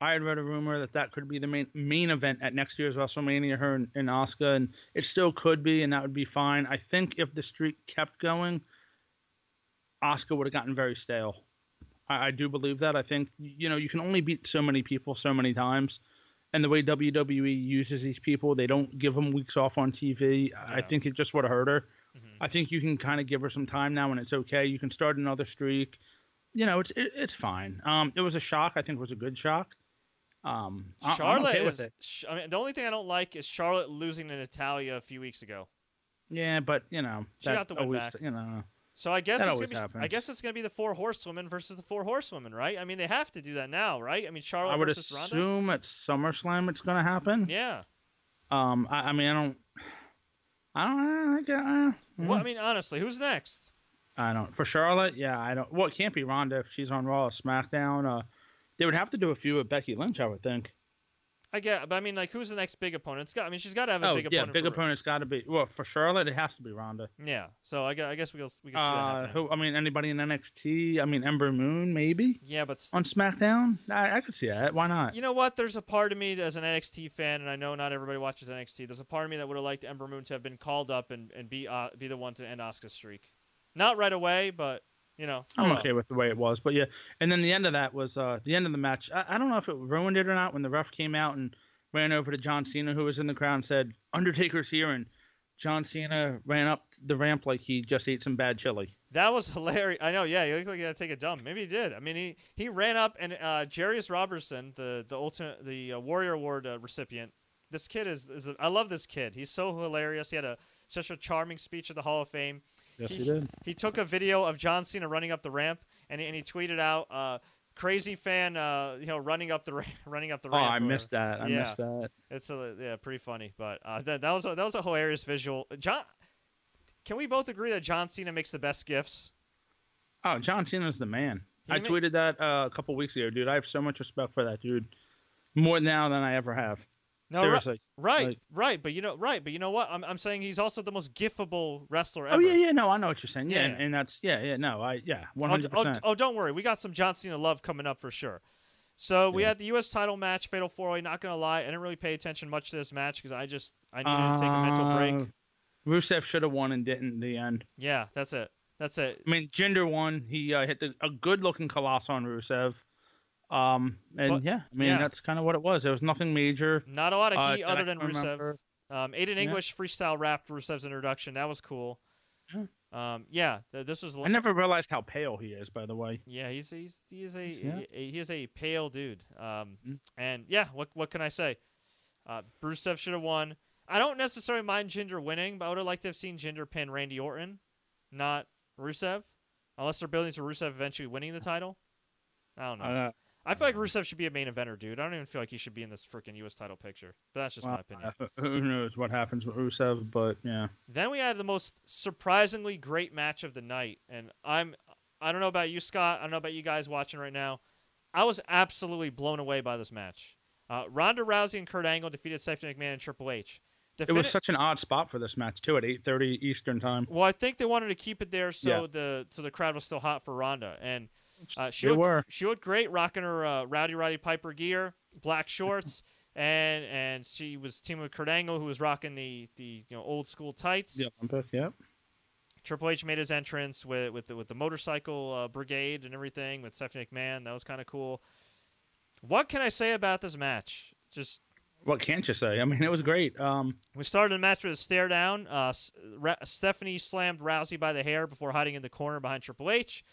[SPEAKER 2] I had read a rumor that that could be the main main event at next year's WrestleMania, her and, and Asuka, and it still could be, and that would be fine. I think if the streak kept going, Asuka would have gotten very stale. I, I do believe that. I think you know you can only beat so many people so many times, and the way WWE uses these people, they don't give them weeks off on TV. Yeah. I think it just would have hurt her. Mm-hmm. I think you can kind of give her some time now, and it's okay. You can start another streak. You know, it's it, it's fine. Um, it was a shock. I think it was a good shock. Um,
[SPEAKER 1] Charlotte
[SPEAKER 2] okay
[SPEAKER 1] is. I mean, the only thing I don't like is Charlotte losing to Natalya a few weeks ago.
[SPEAKER 2] Yeah, but you know,
[SPEAKER 1] she got the win
[SPEAKER 2] always,
[SPEAKER 1] back.
[SPEAKER 2] You know,
[SPEAKER 1] so I guess it's gonna be. I guess it's gonna be the four horsewomen versus the four horsewomen, right? I mean, they have to do that now, right? I mean, Charlotte
[SPEAKER 2] I would
[SPEAKER 1] versus
[SPEAKER 2] assume
[SPEAKER 1] Ronda.
[SPEAKER 2] at SummerSlam it's gonna happen.
[SPEAKER 1] Yeah.
[SPEAKER 2] Um, I, I mean, I don't, I don't, I, uh,
[SPEAKER 1] well, I mean, honestly, who's next?
[SPEAKER 2] I don't. For Charlotte, yeah, I don't. Well, it can't be Ronda if she's on Raw or SmackDown. Uh, they would have to do a few with Becky Lynch, I would think.
[SPEAKER 1] I get, but I mean, like, who's the next big opponent? It's got. I mean, she's got to have a
[SPEAKER 2] oh,
[SPEAKER 1] big
[SPEAKER 2] yeah,
[SPEAKER 1] opponent.
[SPEAKER 2] big opponent's got to be. Well, for Charlotte, it has to be Ronda.
[SPEAKER 1] Yeah. So I guess, I guess we'll we can see
[SPEAKER 2] Uh,
[SPEAKER 1] that
[SPEAKER 2] who? I mean, anybody in NXT? I mean, Ember Moon, maybe
[SPEAKER 1] Yeah, but
[SPEAKER 2] on SmackDown. I, I could see that. Why not?
[SPEAKER 1] You know what? There's a part of me as an NXT fan, and I know not everybody watches NXT. There's a part of me that would have liked Ember Moon to have been called up and, and be uh, be the one to end Asuka's streak. Not right away, but you know.
[SPEAKER 2] I'm okay with the way it was, but yeah. And then the end of that was uh, the end of the match. I, I don't know if it ruined it or not when the ref came out and ran over to John Cena, who was in the crowd, and said, "Undertaker's here," and John Cena ran up the ramp like he just ate some bad chili.
[SPEAKER 1] That was hilarious. I know. Yeah, he looked like he had to take a dump. Maybe he did. I mean, he, he ran up and uh, Jarrius Robertson, the the ultimate the uh, Warrior Award uh, recipient. This kid is is a, I love this kid. He's so hilarious. He had a such a charming speech at the Hall of Fame.
[SPEAKER 2] Yes,
[SPEAKER 1] he,
[SPEAKER 2] he did.
[SPEAKER 1] He took a video of John Cena running up the ramp and he, and he tweeted out. Uh, crazy fan, uh, you know, running up the ra- running up the
[SPEAKER 2] Oh,
[SPEAKER 1] ramp.
[SPEAKER 2] I
[SPEAKER 1] or-
[SPEAKER 2] missed that. I
[SPEAKER 1] Yeah.
[SPEAKER 2] missed that.
[SPEAKER 1] It's a, yeah, pretty funny, but uh, that that was a, that was a hilarious visual. John, can we both agree that John Cena makes the best gifts?
[SPEAKER 2] Oh, John Cena's the man.
[SPEAKER 1] He
[SPEAKER 2] I tweeted that uh, a couple weeks ago, dude. I have so much respect for that dude, more now than I ever have.
[SPEAKER 1] No,
[SPEAKER 2] Seriously.
[SPEAKER 1] right,
[SPEAKER 2] Like-
[SPEAKER 1] right, but you know, right, but you know what? I'm I'm saying he's also the most gifable wrestler ever.
[SPEAKER 2] Oh yeah, yeah. No, I know what you're saying. Yeah,
[SPEAKER 1] Yeah.
[SPEAKER 2] And, and that's yeah, yeah. No, I yeah, one
[SPEAKER 1] Oh,
[SPEAKER 2] hundred
[SPEAKER 1] oh, oh, don't worry, we got some John Cena love coming up for sure. So we
[SPEAKER 2] Yeah.
[SPEAKER 1] had the U.S. title match, Fatal Four Way. Not gonna lie, I didn't really pay attention much to this match because I just I needed to take a mental break.
[SPEAKER 2] Uh, Rusev should have won and didn't in the end.
[SPEAKER 1] Yeah, that's it. That's it.
[SPEAKER 2] I mean, Jinder won. He uh, hit the, a good-looking Khallas on Rusev. Um, and
[SPEAKER 1] But-
[SPEAKER 2] yeah, I mean
[SPEAKER 1] yeah.
[SPEAKER 2] that's kind of what it was. There was nothing major.
[SPEAKER 1] Not a lot of
[SPEAKER 2] Uh,
[SPEAKER 1] heat
[SPEAKER 2] that
[SPEAKER 1] other than Rusev. Um, Aiden
[SPEAKER 2] Yeah.
[SPEAKER 1] English freestyle rapped Rusev's introduction. That was cool.
[SPEAKER 2] Yeah.
[SPEAKER 1] Um, yeah, th- this was.
[SPEAKER 2] I never realized how pale he is, by the way.
[SPEAKER 1] Yeah, he's he's he is a,
[SPEAKER 2] Yeah.
[SPEAKER 1] a- he is a pale dude. Um,
[SPEAKER 2] Mm.
[SPEAKER 1] and yeah, what what can I say? Uh, Rusev should have won. I don't necessarily mind Jinder winning, but I would have liked to have seen Jinder pin Randy Orton, not Rusev, unless they're building to Rusev eventually winning the title. I don't know.
[SPEAKER 2] Uh,
[SPEAKER 1] I feel like Rusev should be a main eventer, dude. I don't even feel like he should be in this freaking U.S. title picture. But that's just my opinion.
[SPEAKER 2] uh, who knows what happens with Rusev, but yeah.
[SPEAKER 1] Then we had the most surprisingly great match of the night, and I'm I don't know about you, Scott. I don't know about you guys watching right now. I was absolutely blown away by this match. Uh, Ronda Rousey and Kurt Angle defeated Stephanie McMahon and Triple H. The
[SPEAKER 2] It was such an odd spot for this match too, at 8:30 Eastern time.
[SPEAKER 1] well, I think they wanted to keep it there so
[SPEAKER 2] Yeah.
[SPEAKER 1] the so the crowd was still hot for Ronda, and uh, she looked,
[SPEAKER 2] were.
[SPEAKER 1] she looked great, rocking her uh, Rowdy Roddy Piper gear, black shorts, and and she was teaming with Kurt Angle, who was rocking the the you know old school tights.
[SPEAKER 2] Olympic, yep.
[SPEAKER 1] Triple H made his entrance with with the, with the motorcycle uh, brigade and everything with Stephanie McMahon. That was kind of cool. What can I say about this match? Just
[SPEAKER 2] What can't you say? I mean, it was great. Um,
[SPEAKER 1] we started the match with a stare down. Uh, Ra- Stephanie slammed Rousey by the hair before hiding in the corner behind Triple H.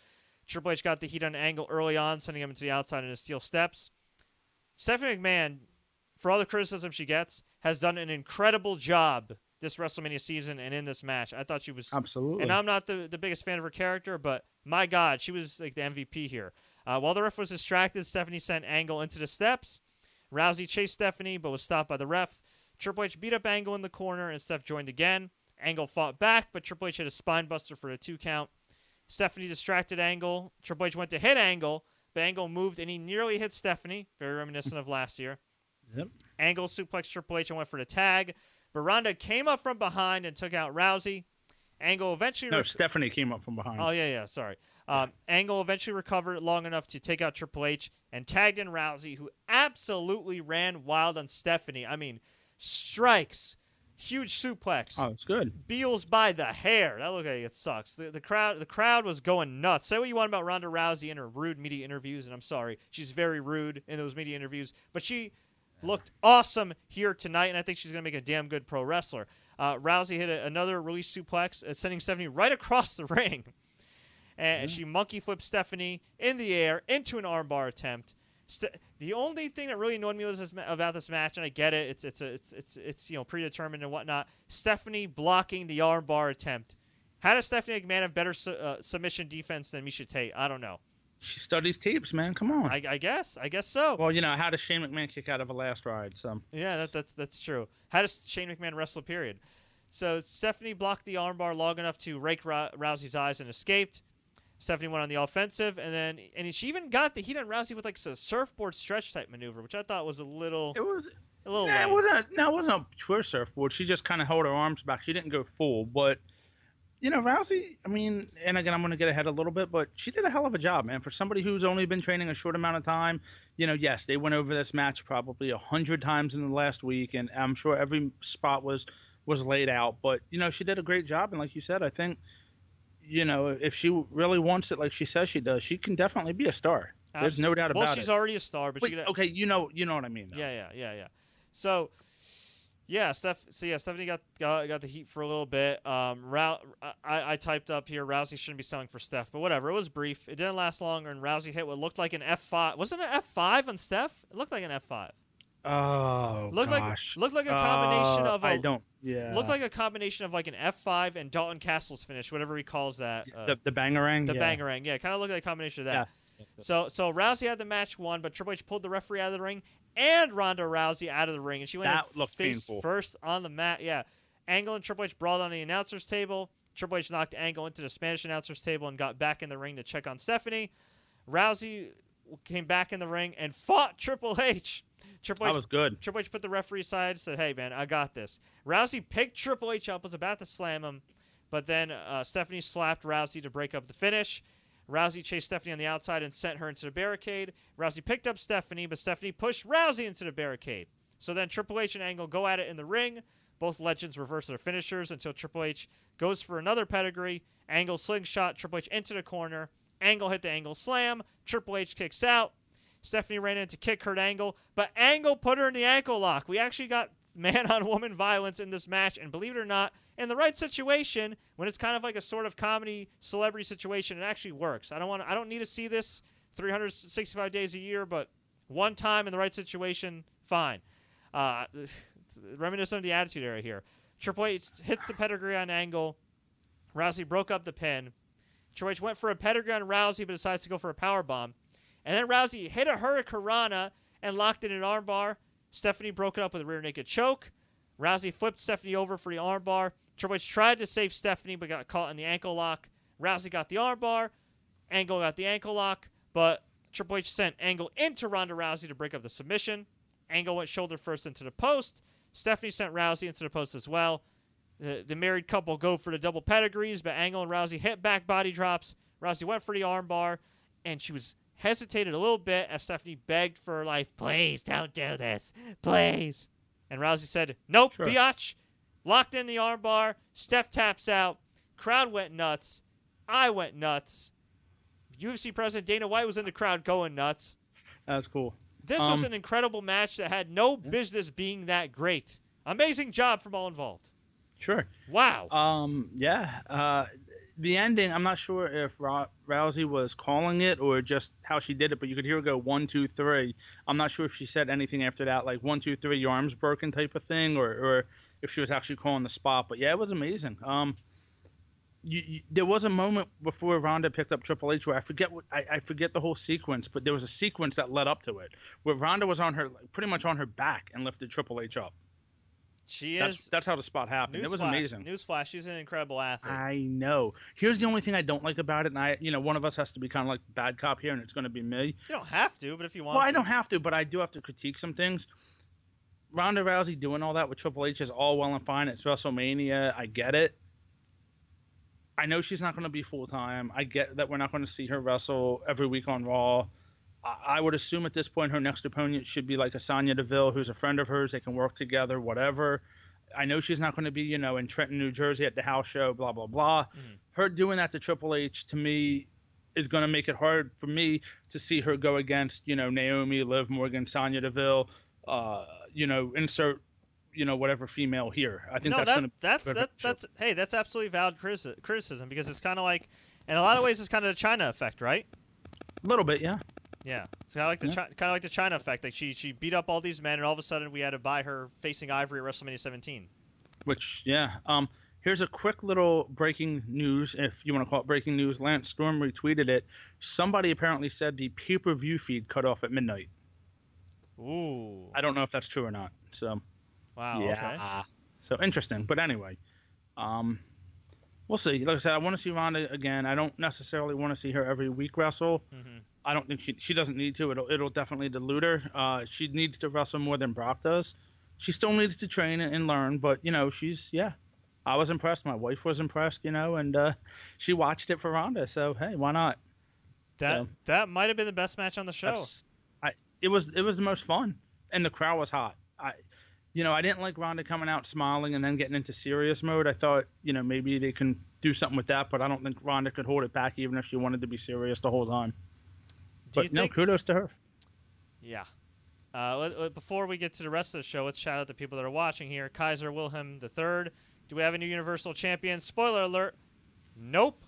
[SPEAKER 1] Triple H got the heat on Angle early on, sending him into the outside into steel steps. Stephanie McMahon, for all the criticism she gets, has done an incredible job this WrestleMania season and in this match. I thought she was
[SPEAKER 2] absolutely.
[SPEAKER 1] and I'm not the, the biggest fan of her character, but my God, she was like the MVP here. Uh, while the ref was distracted, Stephanie sent Angle into the steps. Rousey chased Stephanie, but was stopped by the ref. Triple H beat up Angle in the corner, and Steph joined again. Angle fought back, but Triple H hit a spine buster for a two count. Stephanie distracted Angle. Triple H went to hit Angle, but Angle moved and he nearly hit Stephanie, very reminiscent of last year.
[SPEAKER 2] Yep.
[SPEAKER 1] Angle suplex Triple H and went for the tag, but Ronda came up from behind and took out Rousey. Angle eventually.
[SPEAKER 2] No, rec- Stephanie came up from behind.
[SPEAKER 1] Oh yeah, yeah. Sorry. Um, Angle eventually recovered long enough to take out Triple H and tagged in Rousey, who absolutely ran wild on Stephanie. I mean, strikes, huge suplex.
[SPEAKER 2] Oh, it's good.
[SPEAKER 1] Beals by the hair. That looked like it sucks. The, the crowd, the crowd was going nuts. Say what you want about Ronda Rousey in her rude media interviews, and I'm sorry, she's very rude in those media interviews, but she looked awesome here tonight, and I think she's gonna make a damn good pro wrestler. Uh, Rousey hit a, another release suplex, uh, sending Stephanie right across the ring and she monkey flipped Stephanie in the air into an armbar attempt. St- the only thing that really annoyed me was this ma- about this match, and I get it, it's it's a, it's it's it's you know predetermined and whatnot. Stephanie blocking the armbar attempt. How does Stephanie McMahon have better su- uh, submission defense than Miesha Tate? I don't know.
[SPEAKER 2] She studies tapes, man. Come on.
[SPEAKER 1] I, I guess. I guess so.
[SPEAKER 2] well, you know, how does Shane McMahon kick out of a last ride? So
[SPEAKER 1] Yeah, that, that's that's true. How does Shane McMahon wrestle? Period. So Stephanie blocked the armbar long enough to rake Rou- Rousey's eyes and escaped. Stephanie went on the offensive, and then and she even got the heat on Rousey with like a surfboard stretch type maneuver, which I thought was a little
[SPEAKER 2] it was.
[SPEAKER 1] a little.
[SPEAKER 2] Nah, it wasn't. No, it wasn't a pure surfboard. She just kind of held her arms back. She didn't go full, but you know, Rousey. I mean, and again, I'm going to get ahead a little bit, but she did a hell of a job, man. For somebody who's only been training a short amount of time, you know, yes, they went over this match probably a hundred times in the last week, and I'm sure every spot was was laid out. But you know, she did a great job, and like you said, I think. You know, if she really wants it like she says she does, she can definitely be a star. There's no doubt about.
[SPEAKER 1] well, she's
[SPEAKER 2] it.
[SPEAKER 1] already a star, but
[SPEAKER 2] Wait,
[SPEAKER 1] could,
[SPEAKER 2] okay, you know, you know what I mean. Though.
[SPEAKER 1] yeah, yeah, yeah, yeah. So. Yeah, Steph. So yeah, Stephanie got got, got the heat for a little bit. Um, Rou- I, I typed up here. Rousey shouldn't be selling for Steph, but whatever. It was brief. It didn't last long, and Rousey hit what looked like an F five. Wasn't it an F five on Steph? It looked like an F five.
[SPEAKER 2] Oh
[SPEAKER 1] Looked
[SPEAKER 2] gosh.
[SPEAKER 1] like looked like a combination
[SPEAKER 2] Uh,
[SPEAKER 1] of a
[SPEAKER 2] I don't. Yeah.
[SPEAKER 1] looked like a combination of like an F five and Dalton Castle's finish, whatever he calls that. Uh,
[SPEAKER 2] the the Bang-a-Rang.
[SPEAKER 1] the
[SPEAKER 2] yeah.
[SPEAKER 1] Bang-a-Rang. Yeah, kind of looked like a combination of that.
[SPEAKER 2] Yes.
[SPEAKER 1] So so Rousey had the match won, but Triple H pulled the referee out of the ring and Ronda Rousey out of the ring, and she went
[SPEAKER 2] That
[SPEAKER 1] in
[SPEAKER 2] looked
[SPEAKER 1] face
[SPEAKER 2] painful.
[SPEAKER 1] first on the mat. Yeah, Angle and Triple H brawled on the announcers table. Triple H knocked Angle into the Spanish announcers table and got back in the ring to check on Stephanie. Rousey came back in the ring and fought Triple H. Triple
[SPEAKER 2] that
[SPEAKER 1] H
[SPEAKER 2] was good.
[SPEAKER 1] Triple H put the referee aside, said, "Hey, man, I got this." Rousey picked Triple H up, was about to slam him, but then uh, Stephanie slapped Rousey to break up the finish. Rousey chased Stephanie on the outside and sent her into the barricade. Rousey picked up Stephanie, but Stephanie pushed Rousey into the barricade. So then Triple H and Angle go at it in the ring. Both legends reverse their finishers until Triple H goes for another pedigree. Angle slingshot Triple H into the corner. Angle hit the Angle slam. Triple H kicks out. Stephanie ran in to kick Kurt Angle, but Angle put her in the ankle lock. We actually got man on woman violence in this match, and believe it or not, in the right situation, when it's kind of like a sort of comedy celebrity situation, it actually works. I don't want I don't need to see this 365 days a year, but one time in the right situation, fine. Uh, reminiscent of the Attitude Era here. Triple H hits the pedigree on Angle. Rousey broke up the pin. Triple H went for a pedigree on Rousey, but decides to go for a power bomb. And then Rousey hit a Hurricanrana and locked in an armbar. Stephanie broke it up with a rear naked choke. Rousey flipped Stephanie over for the armbar. Triple H tried to save Stephanie, but got caught in the ankle lock. Rousey got the armbar. Angle got the ankle lock, but Triple H sent Angle into Ronda Rousey to break up the submission. Angle went shoulder first into the post. Stephanie sent Rousey into the post as well. The, the married couple go for the double pedigrees, but Angle and Rousey hit back body drops. Rousey went for the armbar, and she was hesitated a little bit as Stephanie begged for her life. Please don't do this, please. And Rousey said, "Nope,
[SPEAKER 2] Sure.
[SPEAKER 1] biatch." Locked in the armbar. Steph taps out. Crowd went nuts. I went nuts. UFC president Dana White was in the crowd going nuts.
[SPEAKER 2] That was cool.
[SPEAKER 1] This was
[SPEAKER 2] Um,
[SPEAKER 1] an incredible match that had no business being that great. Amazing job from all involved.
[SPEAKER 2] Sure.
[SPEAKER 1] Wow.
[SPEAKER 2] Um. Yeah. Uh. The ending. I'm not sure if Rou- Rousey was calling it or just how she did it, but you could hear her go one, two, three. I'm not sure if she said anything after that, like one, two, three, your arms broken type of thing, or or if she was actually calling the spot. But yeah, it was amazing. Um. You, you, there was a moment before Ronda picked up Triple H where I forget what I, I forget the whole sequence, but there was a sequence that led up to it where Ronda was on her pretty much on her back and lifted Triple H up.
[SPEAKER 1] She
[SPEAKER 2] That's
[SPEAKER 1] is.
[SPEAKER 2] that's how the spot happened. It was
[SPEAKER 1] Newsflash-
[SPEAKER 2] amazing.
[SPEAKER 1] Newsflash, she's an incredible athlete.
[SPEAKER 2] I know. Here's the only thing I don't like about it, and I, you know, one of us has to be kind of like bad cop here, and it's going to be me.
[SPEAKER 1] you don't have to, but if you want
[SPEAKER 2] Well, I don't have to, but I do have to critique some things. Ronda Rousey doing all that with Triple H is all well and fine. It's WrestleMania. I get it. I know she's not going to be full time. I get that we're not going to see her wrestle every week on Raw. I would assume at this point her next opponent should be like a Sonya Deville, who's a friend of hers. They can work together, whatever. I know she's not going to be, you know, in Trenton, New Jersey at the house show, blah blah blah. Mm-hmm. Her doing that to Triple H to me is going to make it hard for me to see her go against, you know, Naomi, Liv Morgan, Sonya Deville, uh, you know, insert, you know, whatever female here. I think
[SPEAKER 1] no,
[SPEAKER 2] that's
[SPEAKER 1] that's that's, that's, that's hey, that's absolutely valid criticism because it's kind of like, in a lot of ways, it's kind of the Chyna effect, right?
[SPEAKER 2] A little bit, yeah.
[SPEAKER 1] Yeah, it's kind of like the yeah. kind of like the Chyna effect. Like she she beat up all these men, and all of a sudden we had to buy her facing Ivory at WrestleMania 17.
[SPEAKER 2] Which yeah, um, here's a quick little breaking news, if you want to call it breaking news. Lance Storm retweeted it. Somebody apparently said the pay per view feed cut off at midnight.
[SPEAKER 1] Ooh.
[SPEAKER 2] I don't know if that's true or not. So.
[SPEAKER 1] Wow. Yeah.
[SPEAKER 2] Okay. So interesting, but anyway, um, we'll see. Like I said, I want to see Ronda again. I don't necessarily want to see her every week wrestle. Mm-hmm. I don't think she she doesn't need to. It'll it'll definitely dilute her. Uh, she needs to wrestle more than Brock does. She still needs to train and learn, but you know she's yeah. I was impressed. My wife was impressed, you know, and uh, she watched it for Ronda. So hey, why not?
[SPEAKER 1] That so, that might have been the best match on the show.
[SPEAKER 2] I it was it was the most fun, and the crowd was hot. I you know, I didn't like Ronda coming out smiling and then getting into serious mode. I thought, you know, maybe they can do something with that, but I don't think Ronda could hold it back even if she wanted to be serious the whole time. Do but no, think... kudos to her.
[SPEAKER 1] Yeah. Uh, before we get to the rest of the show, let's shout out the people that are watching here. Kaiser Wilhelm III. Do we have a new Universal Champion? Spoiler alert. Nope.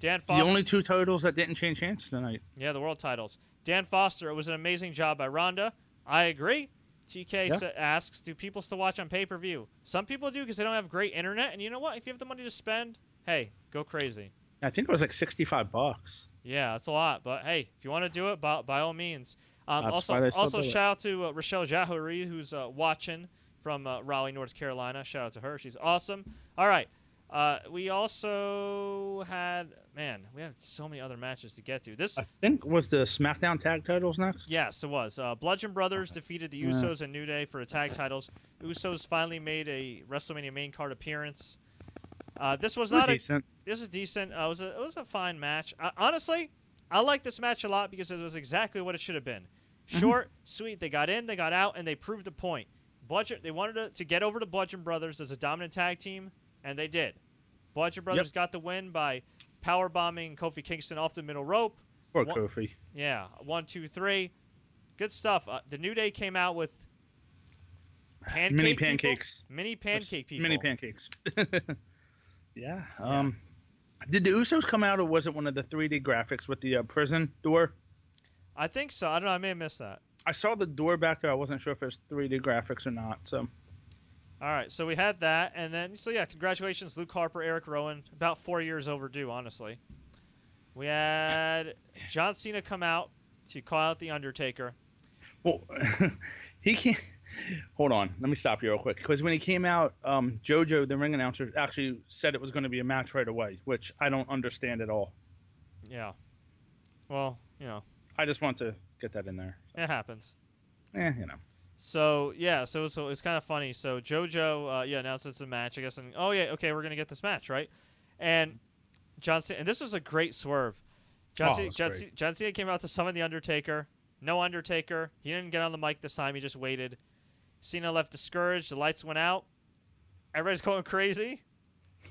[SPEAKER 1] Dan Foster.
[SPEAKER 2] The only two titles that didn't change hands tonight.
[SPEAKER 1] Yeah, the world titles. Dan Foster. It was an amazing job by Ronda. I agree. TK yeah. asks, do people still watch on pay per view? Some people do because they don't have great internet. And you know what? If you have the money to spend, hey, go crazy.
[SPEAKER 2] I think it was like sixty-five bucks.
[SPEAKER 1] Yeah, that's a lot. But hey, if you want to do it, by, by all means. Um, also, also shout out to uh, Rochelle Jahuri, who's uh, watching from uh, Raleigh, North Carolina. Shout out to her. She's awesome. All right. Uh, we also had man, we had so many other matches to get to. This
[SPEAKER 2] I think was the SmackDown Tag Titles next.
[SPEAKER 1] Yes, it was. Uh, Bludgeon Brothers defeated the Usos yeah. and New Day for the tag titles. Usos finally made a WrestleMania main card appearance. Uh, this was, was not decent. A, this was decent. Uh, it was a it was a fine match. Uh, honestly, I like this match a lot because it was exactly what it should have been. Mm-hmm. Short, sweet. They got in, they got out, and they proved a point. Bludgeon, they wanted to, to get over to Bludgeon Brothers as a dominant tag team, and they did. Bludgeon Brothers yep. got the win by power bombing Kofi Kingston off the middle rope.
[SPEAKER 2] Or one, Kofi.
[SPEAKER 1] Yeah, one, two, three. Good stuff. Uh, the New Day came out with
[SPEAKER 2] pancake mini pancakes.
[SPEAKER 1] People? Mini pancake people.
[SPEAKER 2] Mini pancakes. Yeah. Um, did the Usos come out, or was it one of the 3D graphics with the uh, prison door?
[SPEAKER 1] I think so. I don't know. I may have missed that.
[SPEAKER 2] I saw the door back there. I wasn't sure if it was 3D graphics or not. So.
[SPEAKER 1] All right, so we had that, and then so yeah, congratulations, Luke Harper, Eric Rowan, about four years overdue, honestly. We had John Cena come out to call out the Undertaker.
[SPEAKER 2] Well, he can't. Hold on, let me stop you real quick. Because when he came out, um, JoJo, the ring announcer, actually said it was going to be a match right away, which I don't understand at all.
[SPEAKER 1] Yeah. Well, you know.
[SPEAKER 2] I just want to get that in there.
[SPEAKER 1] It happens.
[SPEAKER 2] Eh, you know.
[SPEAKER 1] So yeah, so so it's kind of funny. So JoJo, uh, yeah, announced it's a match, I guess, and oh yeah, okay, we're gonna get this match, right? And John Cena, and this was a great swerve. John, oh, Cena, John, John Cena came out to summon the Undertaker. No Undertaker. He didn't get on the mic this time. He just waited. Cena left discouraged. The lights went out. Everybody's going crazy.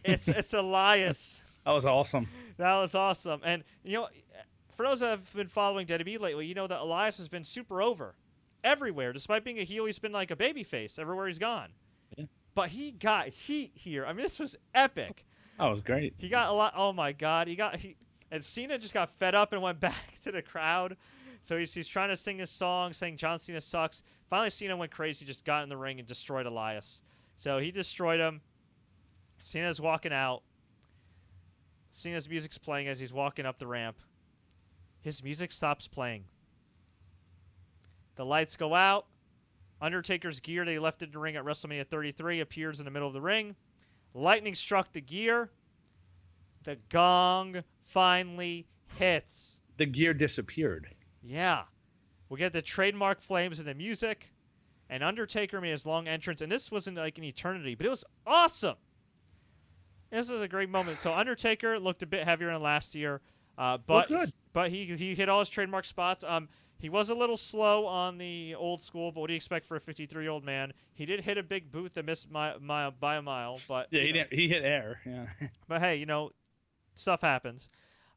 [SPEAKER 1] It's it's Elias.
[SPEAKER 2] That was awesome.
[SPEAKER 1] That was awesome. And you know, for those that have been following WWE lately, you know that Elias has been super over everywhere. Despite being a heel, he's been like a baby face everywhere he's gone. Yeah. But he got heat here. I mean, this was epic.
[SPEAKER 2] That was great.
[SPEAKER 1] He got a lot. Oh my God, he got he and Cena just got fed up and went back to the crowd. So he's, he's trying to sing his song, saying John Cena sucks. Finally, Cena went crazy, just got in the ring and destroyed Elias. So he destroyed him. Cena's walking out. Cena's music's playing as he's walking up the ramp. His music stops playing. The lights go out. Undertaker's gear they left in the ring at WrestleMania 33 appears in the middle of the ring. Lightning struck the gear. The gong finally hits.
[SPEAKER 2] The gear disappeared.
[SPEAKER 1] Yeah. We get the trademark flames in the music, and Undertaker made his long entrance, and this wasn't like an eternity, but it was awesome. This was a great moment. So Undertaker looked a bit heavier than last year, uh, but but he he hit all his trademark spots. Um, he was a little slow on the old school, but what do you expect for a 53 year old man? He did hit a big boot that missed my, my by a mile, but
[SPEAKER 2] yeah, he, he hit air. Yeah,
[SPEAKER 1] but hey, you know, stuff happens.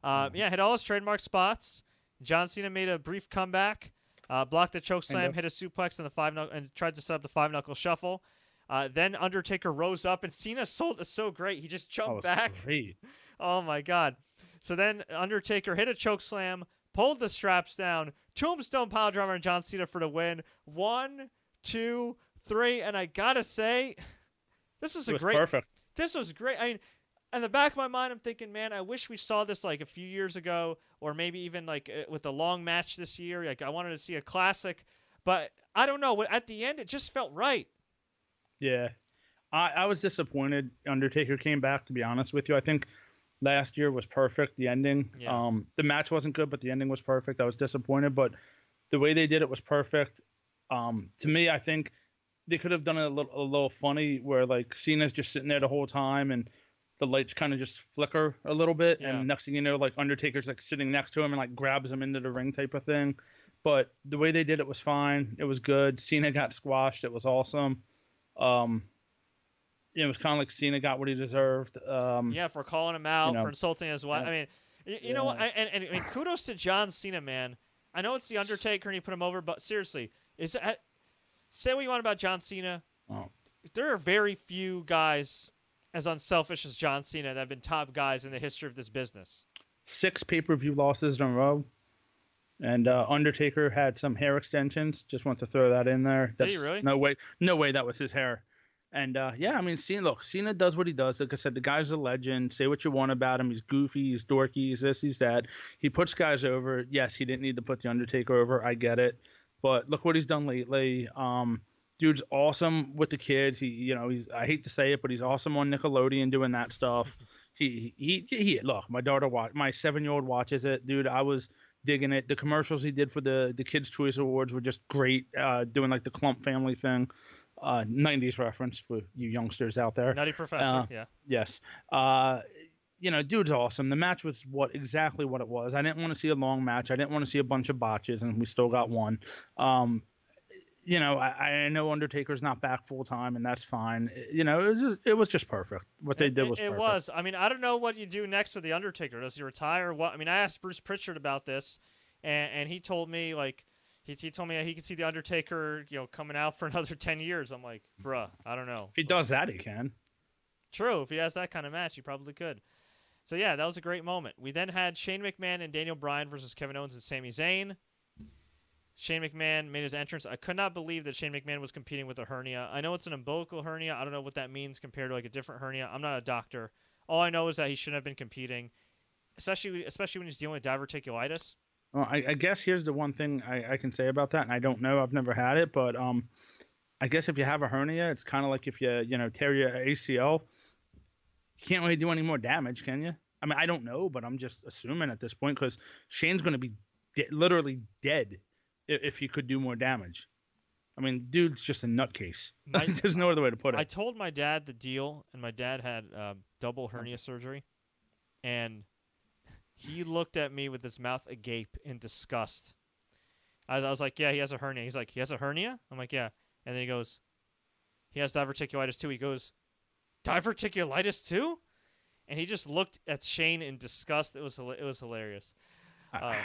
[SPEAKER 1] Uh, yeah, hit all his trademark spots. John Cena made a brief comeback, uh, blocked the choke slam, hit a suplex and the five knuckle, and tried to set up the five knuckle shuffle. Uh, then Undertaker rose up, and Cena sold it so great. He just jumped back.
[SPEAKER 2] Great.
[SPEAKER 1] Oh my God! So then Undertaker hit a choke slam, pulled the straps down, tombstone pile driver, and John Cena for the win. One, two, three, and I gotta say, this was a great.
[SPEAKER 2] Perfect.
[SPEAKER 1] This was great. I mean, in the back of my mind, I'm thinking, man, I wish we saw this like a few years ago, or maybe even like uh, with the long match this year. Like I wanted to see a classic, but I don't know. At the end, it just felt right.
[SPEAKER 2] Yeah, I, I was disappointed. Undertaker came back. To be honest with you, I think last year was perfect. The ending, yeah. um, the match wasn't good, but the ending was perfect. I was disappointed, but the way they did it was perfect. Um, to me, I think they could have done it a little, a little funny, where like Cena's just sitting there the whole time and the lights kind of just flicker a little bit, yeah. and next thing you know, like Undertaker's like sitting next to him and like grabs him into the ring type of thing. But the way they did it was fine. It was good. Cena got squashed. It was awesome. Um, it was kind of like Cena got what he deserved. Um,
[SPEAKER 1] yeah, for calling him out, you know, for insulting his wife. Yeah. I mean, you, you yeah. know what? And, and, and, kudos to John Cena, man. I know it's the Undertaker and he put him over, but seriously, is uh, say what you want about John Cena. Oh. There are very few guys as unselfish as John Cena that have been top guys in the history of this business.
[SPEAKER 2] Six pay per view losses in a row. And uh, Undertaker had some hair extensions. Just want to throw that in there.
[SPEAKER 1] That's Did he really?
[SPEAKER 2] No way. No way that was his hair. And uh, yeah, I mean, Cena. Look, Cena does what he does. Like I said, the guy's a legend. Say what you want about him. He's goofy. He's dorky. He's this. He's that. He puts guys over. Yes, he didn't need to put the Undertaker over. I get it. But look what he's done lately. Um, dude's awesome with the kids. He, you know, he's. I hate to say it, but he's awesome on Nickelodeon doing that stuff. He, he, he. he look, my daughter watch. My seven-year-old watches it, dude. I was digging it. The commercials he did for the the Kids Choice Awards were just great. Uh, doing like the Clump family thing uh, 90s reference for you youngsters out there.
[SPEAKER 1] Nutty Professor, uh, yeah.
[SPEAKER 2] Yes. Uh, you know, dude's awesome. The match was what exactly what it was. I didn't want to see a long match. I didn't want to see a bunch of botches, and we still got one. Um, you know, I, I, know Undertaker's not back full time, and that's fine. You know, it was just, it was just perfect. What they did was
[SPEAKER 1] it,
[SPEAKER 2] it
[SPEAKER 1] was. I mean, I don't know what you do next with the Undertaker. Does he retire? What? I mean, I asked Bruce Pritchard about this, and, and he told me like he, he told me he could see the Undertaker, you know, coming out for another ten years. I'm like, bruh, I don't know.
[SPEAKER 2] If he does that, he can.
[SPEAKER 1] True. If he has that kind of match, he probably could. So yeah, that was a great moment. We then had Shane McMahon and Daniel Bryan versus Kevin Owens and Sami Zayn. Shane McMahon made his entrance. I could not believe that Shane McMahon was competing with a hernia. I know it's an umbilical hernia. I don't know what that means compared to like a different hernia. I'm not a doctor. All I know is that he shouldn't have been competing, especially especially when he's dealing with diverticulitis.
[SPEAKER 2] Well, I, I, guess here's the one thing I, I, can say about that, and I don't know, I've never had it, but um, I guess if you have a hernia, it's kind of like if you you know tear your ACL, you can't really do any more damage, can you? I mean, I don't know, but I'm just assuming at this point because Shane's going to be de- literally dead if, if he could do more damage. I mean, dude's just a nutcase. My, There's no other way to put it.
[SPEAKER 1] I told my dad the deal, and my dad had uh, double hernia surgery, and he looked at me with his mouth agape in disgust. I, I was like, "Yeah, he has a hernia." He's like, "He has a hernia?" I'm like, "Yeah." And then he goes, "He has diverticulitis too." He goes, "Diverticulitis too?" And he just looked at Shane in disgust. It was it was hilarious.
[SPEAKER 2] Uh,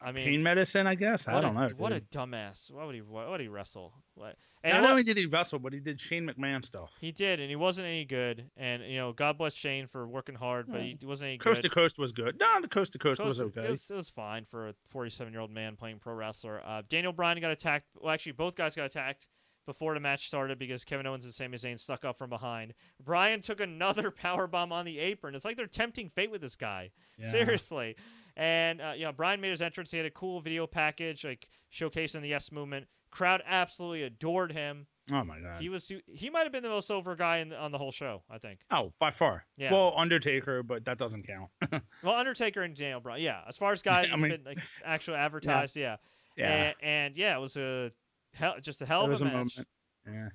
[SPEAKER 2] I mean, pain medicine, I guess. I don't
[SPEAKER 1] a,
[SPEAKER 2] know.
[SPEAKER 1] What a dumbass! Why would he? Why would he wrestle? What?
[SPEAKER 2] And Not only did he wrestle, but he did Shane McMahon stuff.
[SPEAKER 1] He did, and he wasn't any good. And you know, God bless Shane for working hard, but he wasn't any
[SPEAKER 2] coast
[SPEAKER 1] good.
[SPEAKER 2] to coast was good. No, the coast to coast, coast was okay.
[SPEAKER 1] It was, it was, fine for a 47 year old man playing pro wrestler. Uh, Daniel Bryan got attacked. Well, actually, both guys got attacked before the match started because Kevin Owens and Sami Zayn stuck up from behind. Bryan took another power bomb on the apron. It's like they're tempting fate with this guy. Yeah. Seriously. And uh, you know, Bryan made his entrance. He had a cool video package, like showcasing the Yes Movement. Crowd absolutely adored him.
[SPEAKER 2] Oh my god,
[SPEAKER 1] he was he might have been the most over guy in, on the whole show. I think.
[SPEAKER 2] Oh, by far. Yeah. Well, Undertaker, but that doesn't count.
[SPEAKER 1] well, Undertaker and Daniel Bryan, yeah. As far as guys I mean, been like actually advertised, yeah. Yeah. yeah. And, and, yeah, it was a hell, just a hell of a, a match. Moment.
[SPEAKER 2] Yeah.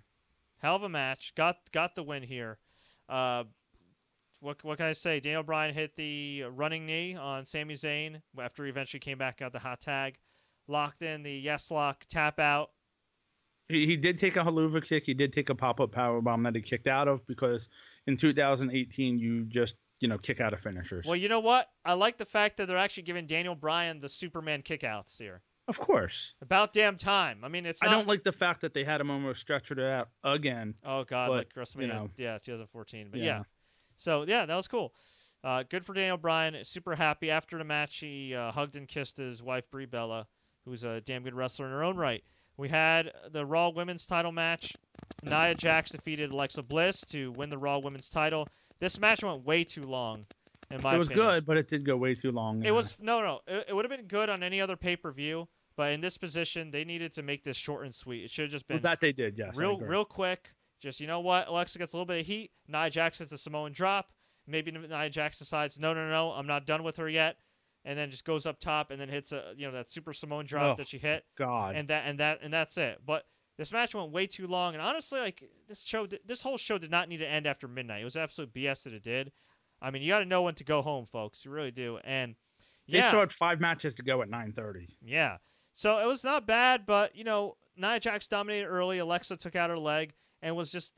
[SPEAKER 1] Hell of a match. Got got the win here. Uh, what what can I say? Daniel Bryan hit the running knee on Sami Zayn after he eventually came back out the hot tag, locked in the yes lock tap out.
[SPEAKER 2] He, he did take a haluva kick. He did take a pop up power bomb that he kicked out of because in 2018 you just you know kick out of finishers.
[SPEAKER 1] Well, you know what? I like the fact that they're actually giving Daniel Bryan the Superman kickouts here.
[SPEAKER 2] Of course.
[SPEAKER 1] About damn time. I mean, it's. Not...
[SPEAKER 2] I don't like the fact that they had him almost stretchered it out again.
[SPEAKER 1] Oh God, but, like WrestleMania, you know, yeah, 2014. But yeah. yeah. So yeah, that was cool. Uh, good for Daniel Bryan. Super happy after the match. He uh, hugged and kissed his wife Brie Bella, who's a damn good wrestler in her own right. We had the Raw Women's Title match. Nia Jax defeated Alexa Bliss to win the Raw Women's Title. This match went way too long. In my
[SPEAKER 2] it was
[SPEAKER 1] opinion.
[SPEAKER 2] good, but it did go way too long.
[SPEAKER 1] It was no, no. It, it would have been good on any other pay per view, but in this position, they needed to make this short and sweet. It should have just been
[SPEAKER 2] well, that they did. Yes,
[SPEAKER 1] real, real quick. Just you know what, Alexa gets a little bit of heat. Nia Jax hits a Samoan drop. Maybe Nia Jax decides, no, no, no, I'm not done with her yet, and then just goes up top and then hits a you know that super Samoan drop oh, that she hit.
[SPEAKER 2] God.
[SPEAKER 1] And that and that and that's it. But this match went way too long, and honestly, like this show, this whole show did not need to end after midnight. It was absolute BS that it did. I mean, you got to know when to go home, folks. You really do. And
[SPEAKER 2] yeah, they still had five matches to go at 9:30.
[SPEAKER 1] Yeah, so it was not bad, but you know, Nia Jax dominated early. Alexa took out her leg and was just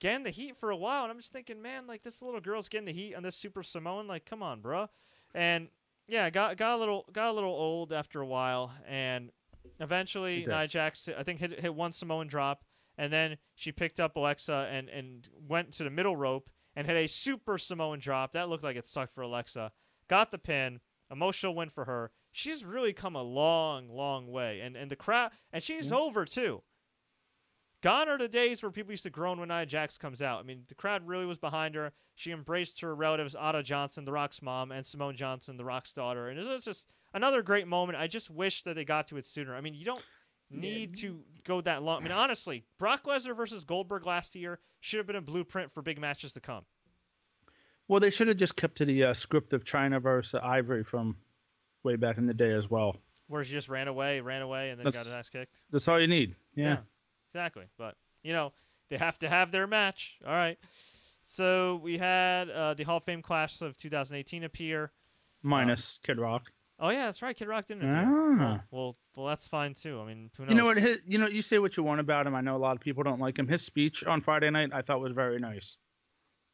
[SPEAKER 1] getting the heat for a while. And I'm just thinking, man, like this little girl's getting the heat on this Super Samoan. Like, come on, bro. And yeah, got got a little got a little old after a while, and eventually Nia Jax I think hit hit one Samoan drop, and then she picked up Alexa and and went to the middle rope and hit a super Samoan drop. That looked like it sucked for Alexa. Got the pin. Emotional win for her. She's really come a long, long way, and and the crowd and she's mm-hmm. over too. Gone are the days where people used to groan when Nia Jax comes out. I mean, the crowd really was behind her. She embraced her relatives, Ata Johnson, The Rock's mom, and Simone Johnson, The Rock's daughter. And it was just another great moment. I just wish that they got to it sooner. I mean, you don't need yeah. to go that long. I mean, honestly, Brock Lesnar versus Goldberg last year should have been a blueprint for big matches to come.
[SPEAKER 2] Well, they should have just kept to the uh, script of Chyna versus Ivory from way back in the day as well.
[SPEAKER 1] Where she just ran away, ran away, and then that's, got an ass kicked.
[SPEAKER 2] That's all you need. yeah. yeah
[SPEAKER 1] exactly. But you know, they have to have their match. All right. So we had uh, the Hall of Fame class of 2018 appear.
[SPEAKER 2] Minus um, Kid Rock.
[SPEAKER 1] Oh yeah, that's right. Kid Rock didn't appear. Ah. Oh, well, well, that's fine too. I mean,
[SPEAKER 2] You know what? His, you know, you say what you want about him. I know a lot of people don't like him. His speech on Friday night, I thought was very nice.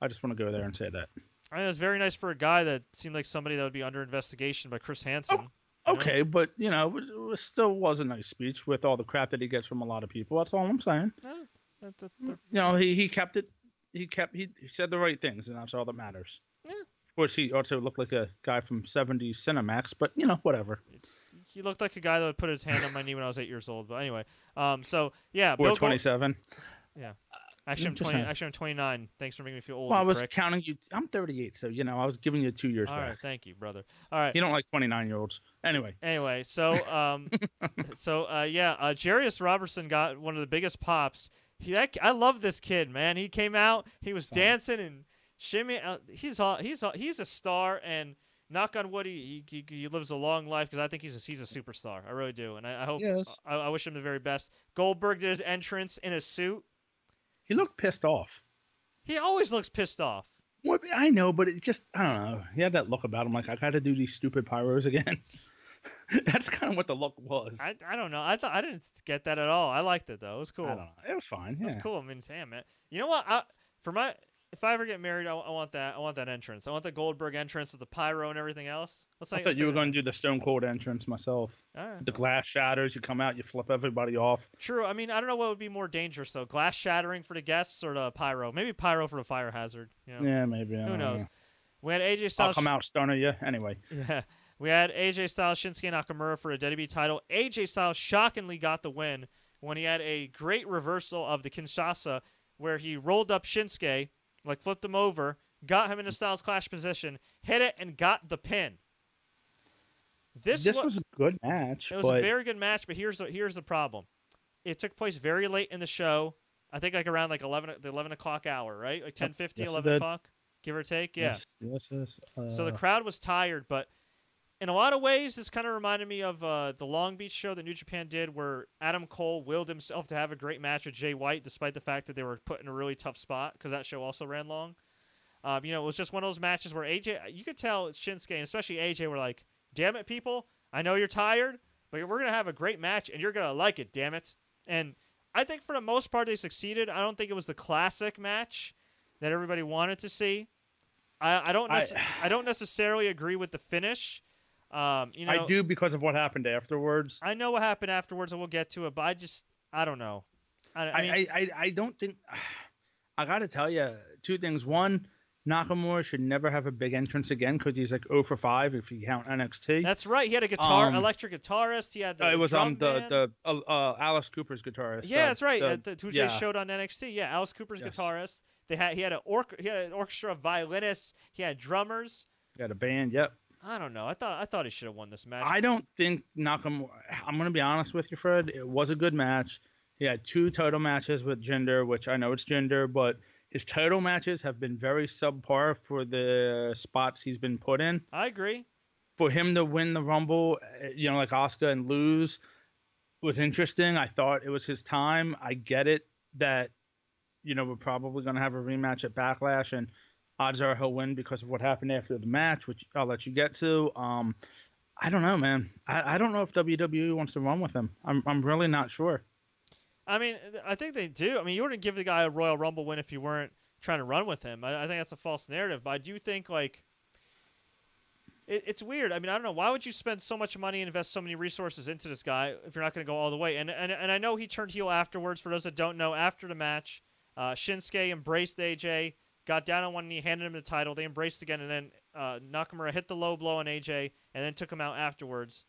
[SPEAKER 2] I just want to go there and say that.
[SPEAKER 1] I mean, it was very nice for a guy that seemed like somebody that would be under investigation by Chris Hansen. Oh,
[SPEAKER 2] Okay, know? but you know, it still was a nice speech with all the crap that he gets from a lot of people. That's all I'm saying. that, that, that, you know, he, he kept it. He kept he, he said the right things, and that's all that matters. Yeah. Of course, he also looked like a guy from '70s Cinemax, but you know, whatever.
[SPEAKER 1] He looked like a guy that would put his hand on my knee when I was eight years old. But anyway, um, so yeah,
[SPEAKER 2] or Bill 27. Gold-
[SPEAKER 1] yeah. Actually, I'm 20. Actually, I'm 29. Thanks for making me feel old.
[SPEAKER 2] Well, I was counting you. I'm 38, so you know I was giving you two years
[SPEAKER 1] All
[SPEAKER 2] back.
[SPEAKER 1] Right, thank you, brother. All right.
[SPEAKER 2] You don't like 29 year olds, anyway.
[SPEAKER 1] Anyway, so um, so uh, yeah, uh, Jarrius Robertson got one of the biggest pops. He, that, I love this kid, man. He came out, he was dancing and shimmy. Uh, he's all, he's all, he's a star, and knock on wood, he he, he lives a long life because I think he's a, he's a superstar. I really do, and I, I hope yes. I, I wish him the very best. Goldberg did his entrance in a suit.
[SPEAKER 2] He looked pissed off.
[SPEAKER 1] He always looks pissed off.
[SPEAKER 2] Well, I know, but it just I don't know. He had that look about him, like I got to do these stupid pyros again. That's kind of what the look was.
[SPEAKER 1] I, I don't know. I thought I didn't get that at all. I liked it though. It was cool.
[SPEAKER 2] It was fine. Yeah.
[SPEAKER 1] It was cool. I mean, damn it. You know what? I, for my if I ever get married, I, I, want that. I want that entrance. I want the Goldberg entrance with the pyro and everything else.
[SPEAKER 2] Let's I thought you were going to do the Stone Cold entrance myself. The glass shatters. You come out. You flip everybody off.
[SPEAKER 1] True. I mean, I don't know what would be more dangerous though: glass shattering for the guests or the pyro. Maybe pyro for the fire hazard. You know?
[SPEAKER 2] Yeah, maybe.
[SPEAKER 1] Who knows?
[SPEAKER 2] Know.
[SPEAKER 1] We had AJ Styles.
[SPEAKER 2] I'll come out stunner you anyway.
[SPEAKER 1] Yeah. We had AJ Styles, Shinsuke Nakamura for a WWE title. AJ Styles shockingly got the win when he had a great reversal of the Kinshasa where he rolled up Shinsuke like flipped him over, got him in a Styles Clash position, hit it, and got the pin.
[SPEAKER 2] This, this was a good match.
[SPEAKER 1] It was
[SPEAKER 2] but...
[SPEAKER 1] a very good match, but here's the, here's the problem. It took place very late in the show. I think like around like eleven the eleven o'clock hour, right? Like 10, 50, yes, 11 o'clock, give or take. Yeah.
[SPEAKER 2] Yes, yes, yes.
[SPEAKER 1] Uh... So the crowd was tired, but in a lot of ways, this kind of reminded me of uh, the Long Beach show that New Japan did, where Adam Cole willed himself to have a great match with Jay White, despite the fact that they were put in a really tough spot because that show also ran long. Um, you know, it was just one of those matches where AJ, you could tell it's Shinsuke and especially AJ were like, "Damn it, people! I know you're tired, but we're gonna have a great match and you're gonna like it. Damn it!" And I think for the most part they succeeded. I don't think it was the classic match that everybody wanted to see. I, I don't nece- I, I don't necessarily agree with the finish. Um, you know,
[SPEAKER 2] I do because of what happened afterwards.
[SPEAKER 1] I know what happened afterwards, and we'll get to it. But I just, I don't know.
[SPEAKER 2] I, I, mean, I, I, I, don't think. I got to tell you two things. One, Nakamura should never have a big entrance again because he's like 0 for 5 if you count NXT.
[SPEAKER 1] That's right. He had a guitar, um, electric guitarist. He had the. Uh,
[SPEAKER 2] it was um the the uh, uh, Alice Cooper's guitarist.
[SPEAKER 1] Yeah, that's right. The, At the, who yeah. showed on NXT. Yeah, Alice Cooper's yes. guitarist. They had he had an or, he had an orchestra of violinists. He had drummers.
[SPEAKER 2] He had a band. Yep.
[SPEAKER 1] I don't know. I thought I thought he should have won this match.
[SPEAKER 2] I don't think Nakamura. I'm gonna be honest with you, Fred. It was a good match. He had two title matches with Jinder, which I know it's Jinder, but his title matches have been very subpar for the spots he's been put in.
[SPEAKER 1] I agree.
[SPEAKER 2] For him to win the Rumble, eh, you know, like Asuka and lose was interesting. I thought it was his time. I get it that, you know, we're probably going to have a rematch at Backlash, and odds are he'll win because of what happened after the match, which I'll let you get to. Um, I don't know, man. I, I don't know if WWE wants to run with him. I'm I'm really not sure.
[SPEAKER 1] I mean, I think they do. I mean, you wouldn't give the guy a Royal Rumble win if you weren't trying to run with him. I, I think that's a false narrative. But I do think like it, it's weird. I mean, I don't know why would you spend so much money and invest so many resources into this guy if you're not going to go all the way. And and and I know he turned heel afterwards. For those that don't know, after the match, uh, Shinsuke embraced AJ got down on one knee, handed him the title. They embraced again, and then uh, Nakamura hit the low blow on AJ, and then took him out afterwards.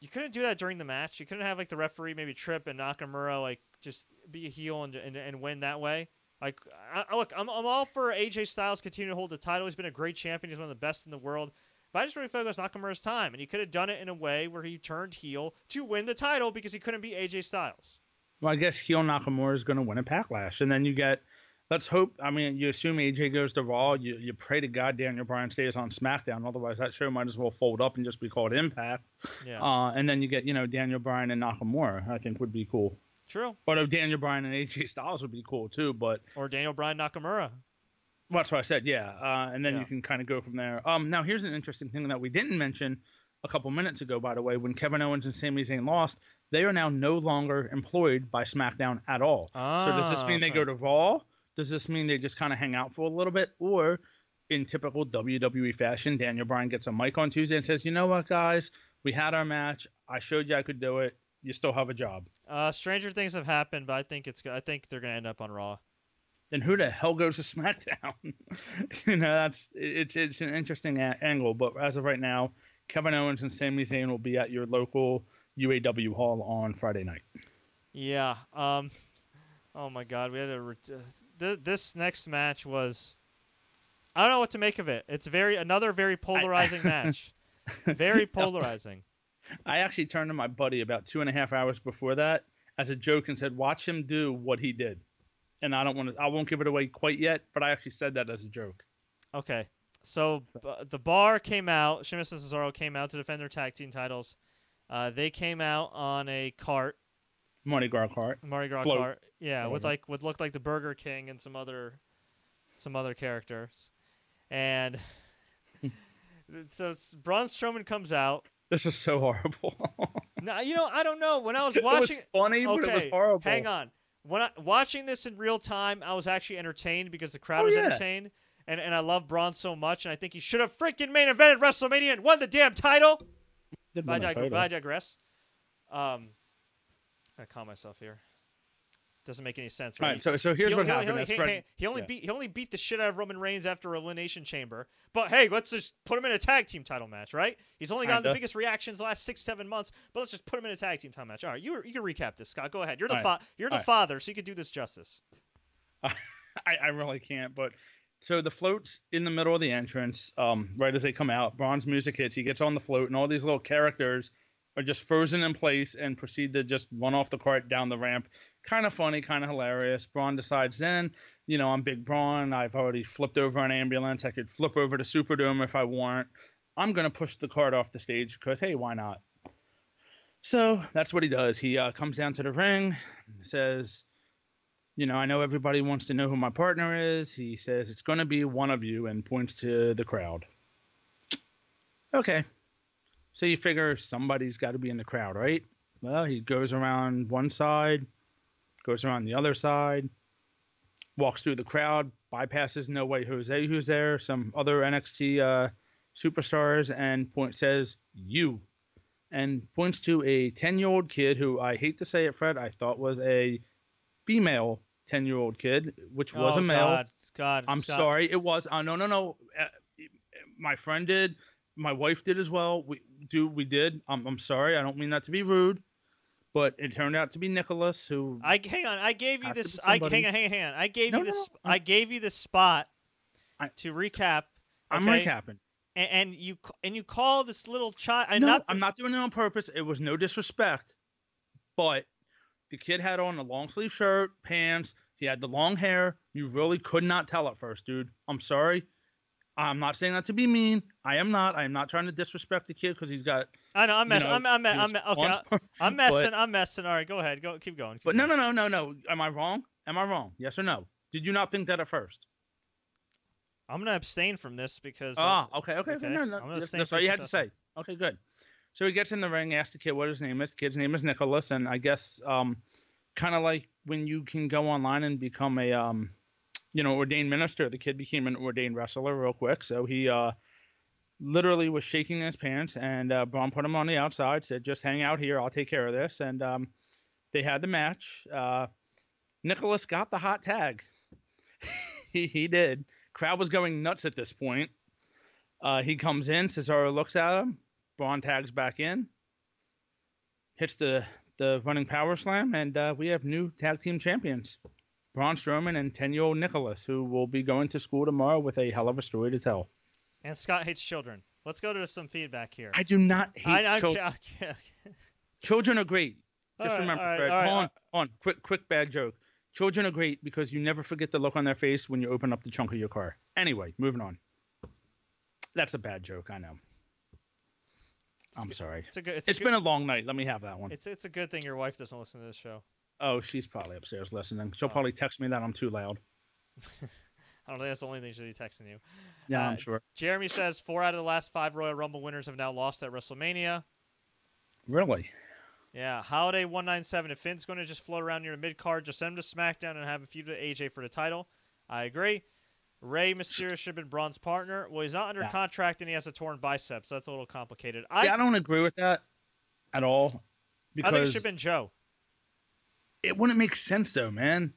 [SPEAKER 1] You couldn't do that during the match. You couldn't have like the referee maybe trip and Nakamura like just be a heel and and, and win that way. Like, I, look, I'm, I'm all for AJ Styles continuing to hold the title. He's been a great champion. He's one of the best in the world. But I just really feel like Nakamura's time, and he could have done it in a way where he turned heel to win the title because he couldn't be AJ Styles.
[SPEAKER 2] Well, I guess heel Nakamura is going to win a Backlash, and then you get let's hope. I mean, you assume AJ goes to Raw. You, you pray to God Daniel Bryan stays on SmackDown. Otherwise, that show might as well fold up and just be called Impact. Yeah. Uh, and then you get, you know, Daniel Bryan and Nakamura. I think would be cool.
[SPEAKER 1] True.
[SPEAKER 2] But Daniel Bryan and AJ Styles would be cool too. But
[SPEAKER 1] or Daniel Bryan Nakamura.
[SPEAKER 2] Well, that's what I said. Yeah. Uh, and then yeah. you can kind of go from there. Um, now here's an interesting thing that we didn't mention a couple minutes ago, by the way, when Kevin Owens and Sami Zayn lost, they are now no longer employed by SmackDown at all. Ah, so does this mean they go to Raw? Does this mean they just kind of hang out for a little bit? Or in typical WWE fashion, Daniel Bryan gets a mic on Tuesday and says, you know what, guys? We had our match. I showed you I could do it. You still have a job.
[SPEAKER 1] Uh, stranger things have happened, but I think it's. I think they're gonna end up on Raw.
[SPEAKER 2] Then who the hell goes to SmackDown? you know, that's it's it's an interesting a- angle. But as of right now, Kevin Owens and Sami Zayn will be at your local UAW hall on Friday night.
[SPEAKER 1] Yeah. Um. Oh my God, we had a th- this next match was I don't know what to make of it. It's very another very polarizing I, match. Very polarizing.
[SPEAKER 2] I actually turned to my buddy about two and a half hours before that as a joke and said, "Watch him do what he did." And I don't want to. I won't give it away quite yet, but I actually said that as a joke.
[SPEAKER 1] Okay, so b- the bar came out. Sheamus and Cesaro came out to defend their tag team titles. Uh, they came out on a cart
[SPEAKER 2] Mardi Gras cart.
[SPEAKER 1] Mardi Gras Float. cart. Yeah, with like what looked like the Burger King and some other some other characters. And so it's Braun Strowman comes out.
[SPEAKER 2] This is so horrible.
[SPEAKER 1] now, you know, I don't know. When I was watching
[SPEAKER 2] It was funny, okay, but it was horrible.
[SPEAKER 1] Hang on. When I watching this in real time, I was actually entertained because the crowd oh, was yeah. entertained. And and I love Braun so much, and I think he should have freaking main evented WrestleMania and won the damn title. But I, dig- I digress. Um, I calm myself here. Doesn't make any sense, right?
[SPEAKER 2] All right, so so here's he, what
[SPEAKER 1] he,
[SPEAKER 2] happened.
[SPEAKER 1] He, he, he only yeah. beat he only beat the shit out of Roman Reigns after Elimination Chamber. But hey, let's just put him in a tag team title match, right? He's only gotten the biggest reactions the last six seven months. But let's just put him in a tag team title match. All right, you you can recap this, Scott. Go ahead. You're the fa- right. you're the All father, right. so you can do this justice.
[SPEAKER 2] I I really can't, but. So the float's in the middle of the entrance, um, right as they come out. Braun's music hits. He gets on the float, and all these little characters are just frozen in place and proceed to just run off the cart down the ramp. Kind of funny, kind of hilarious. Braun decides then, you know, I'm Big Braun. I've already flipped over an ambulance. I could flip over to Superdome if I want. I'm gonna push the cart off the stage because hey, why not? So that's what he does. He uh, comes down to the ring, says, you know, I know everybody wants to know who my partner is. He says it's going to be one of you and points to the crowd. Okay. So you figure somebody's got to be in the crowd, right? Well, he goes around one side, goes around the other side, walks through the crowd, bypasses No Way Jose, who's there, some other NXT uh, superstars, and point says you, and points to a 10 year old kid who I hate to say it, Fred, I thought was a female 10 year old kid, which was
[SPEAKER 1] oh,
[SPEAKER 2] a male.
[SPEAKER 1] God, God
[SPEAKER 2] I'm
[SPEAKER 1] stop.
[SPEAKER 2] sorry, it was. Uh, no, no, no. Uh, my friend did. My wife did as well. We do. We did. I'm, I'm sorry. I don't mean that to be rude, but it turned out to be Nicholas who.
[SPEAKER 1] I hang on. I gave you this. I hang on. Hang on. Hang on. I gave
[SPEAKER 2] No,
[SPEAKER 1] you this.
[SPEAKER 2] no,
[SPEAKER 1] I gave you the spot
[SPEAKER 2] I-
[SPEAKER 1] to recap.
[SPEAKER 2] I'm recapping.
[SPEAKER 1] And, and you and you call this little child.
[SPEAKER 2] No,
[SPEAKER 1] not
[SPEAKER 2] I'm not doing it on purpose. It was no disrespect, but the kid had on a long sleeve shirt, pants. He had the long hair. You really could not tell at first, dude. I'm sorry. I'm not saying that to be mean. I am not. I am not trying to disrespect the kid because he's got.
[SPEAKER 1] I know. I'm messing.
[SPEAKER 2] know,
[SPEAKER 1] I'm. I'm.
[SPEAKER 2] he
[SPEAKER 1] I'm, okay. I- I'm messing.
[SPEAKER 2] but-
[SPEAKER 1] I'm messing. All right. Go ahead. Go. Keep going. keep
[SPEAKER 2] But no, no, no, no, no. Am I wrong? Am I wrong? Yes or no? Did you not think that at first?
[SPEAKER 1] I'm gonna abstain from this because. uh,
[SPEAKER 2] Ah, okay, okay,
[SPEAKER 1] okay.
[SPEAKER 2] okay. No, no,
[SPEAKER 1] I'm
[SPEAKER 2] that's, that's all you had to say. Okay, good. So he gets in the ring, asks the kid what his name is. The kid's name is Nicholas, and I guess um, kind of like when you can go online and become a um, you know, ordained minister. The kid became an ordained wrestler real quick. So he uh, literally was shaking his pants, and uh, Braun put him on the outside, said, "Just hang out here. I'll take care of this." And um, they had the match. Uh, Nicholas got the hot tag. he he did. Crowd was going nuts at this point. Uh, he comes in. Cesaro looks at him. Braun tags back in. Hits the the running power slam, and uh, we have new tag team champions. Braun Strowman and 10 year old Nicholas, who will be going to school tomorrow with a hell of a story to tell.
[SPEAKER 1] And Scott hates children. Let's go to some feedback here.
[SPEAKER 2] I do not hate
[SPEAKER 1] I, I,
[SPEAKER 2] children.
[SPEAKER 1] okay,
[SPEAKER 2] Children are great. Just
[SPEAKER 1] right,
[SPEAKER 2] remember,
[SPEAKER 1] right,
[SPEAKER 2] Fred.
[SPEAKER 1] right,
[SPEAKER 2] on, on. Quick, quick bad joke. Children are great because you never forget the look on their face when you open up the trunk of your car. Anyway, moving on. That's a bad joke, I know. I'm
[SPEAKER 1] good.
[SPEAKER 2] sorry.
[SPEAKER 1] It's a good. It's,
[SPEAKER 2] It's
[SPEAKER 1] a
[SPEAKER 2] been a long night. Let me have that one.
[SPEAKER 1] It's it's a good thing your wife doesn't listen to this show.
[SPEAKER 2] Oh, she's probably upstairs listening. She'll
[SPEAKER 1] Oh.
[SPEAKER 2] probably text me that I'm too loud.
[SPEAKER 1] I don't think that's the only thing she'll be texting you.
[SPEAKER 2] Yeah,
[SPEAKER 1] Uh,
[SPEAKER 2] I'm sure.
[SPEAKER 1] Jeremy says four out of the last five Royal Rumble winners have now lost at WrestleMania.
[SPEAKER 2] Really?
[SPEAKER 1] Yeah, Holiday one nine seven. If Finn's going to just float around near the mid card, just send him to SmackDown and have a feud with AJ for the title. I agree. Rey Mysterio should have been Braun's partner. Well, he's not under
[SPEAKER 2] Yeah.
[SPEAKER 1] contract and he has a torn bicep, so that's a little complicated.
[SPEAKER 2] See,
[SPEAKER 1] I,
[SPEAKER 2] I don't agree with that at all.
[SPEAKER 1] I think it should have been Joe.
[SPEAKER 2] It wouldn't make sense though, man.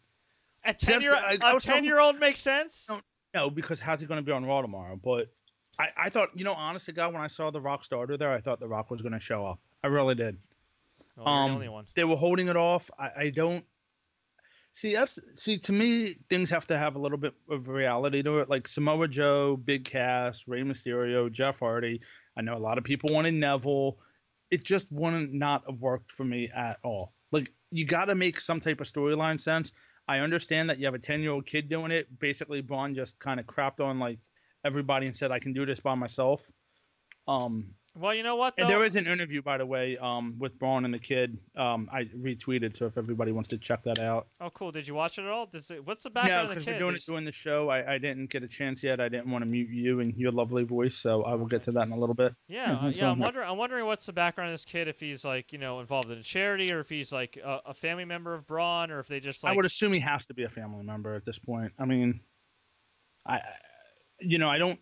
[SPEAKER 1] A ten year
[SPEAKER 2] the- I- I
[SPEAKER 1] a
[SPEAKER 2] talking-
[SPEAKER 1] ten year old makes sense.
[SPEAKER 2] No, No, because how's he going to be on Raw tomorrow? But I, I thought, you know, honest to God, when I saw The Rock starter there, I thought The Rock was going to show up. I really did.
[SPEAKER 1] Well,
[SPEAKER 2] um,
[SPEAKER 1] the.
[SPEAKER 2] They were holding it off. I, I don't see that's see to me things have to have a little bit of reality to it. Like Samoa Joe, Big Cass, Rey Mysterio, Jeff Hardy. I know a lot of people wanted Neville. It just wouldn't not have worked for me at all. Like you got to make some type of storyline sense. I understand that you have a 10 year old kid doing it. Basically, Braun just kind of crapped on like everybody and said, I can do this by myself. Um,
[SPEAKER 1] Well, you know what? Though?
[SPEAKER 2] and there is an interview, by the way, um, with Braun and the kid. Um, I retweeted, so if everybody wants to check that out.
[SPEAKER 1] Oh, cool. Did you watch it at all? Does it, what's the
[SPEAKER 2] no,
[SPEAKER 1] background of the
[SPEAKER 2] because we're doing
[SPEAKER 1] Does-
[SPEAKER 2] it during the show. I, I didn't get a chance yet. I didn't want to mute you and your lovely voice, so I will get to that in a little bit.
[SPEAKER 1] Yeah,
[SPEAKER 2] Yeah,
[SPEAKER 1] uh,
[SPEAKER 2] that's
[SPEAKER 1] yeah.
[SPEAKER 2] all
[SPEAKER 1] I'm wondering. I'm wondering what's the background of this kid. If he's like, you know, involved in a charity, or if he's like a, a family member of Braun, or if they just like.
[SPEAKER 2] I would assume he has to be a family member at this point. I mean, I, I- you know, I don't.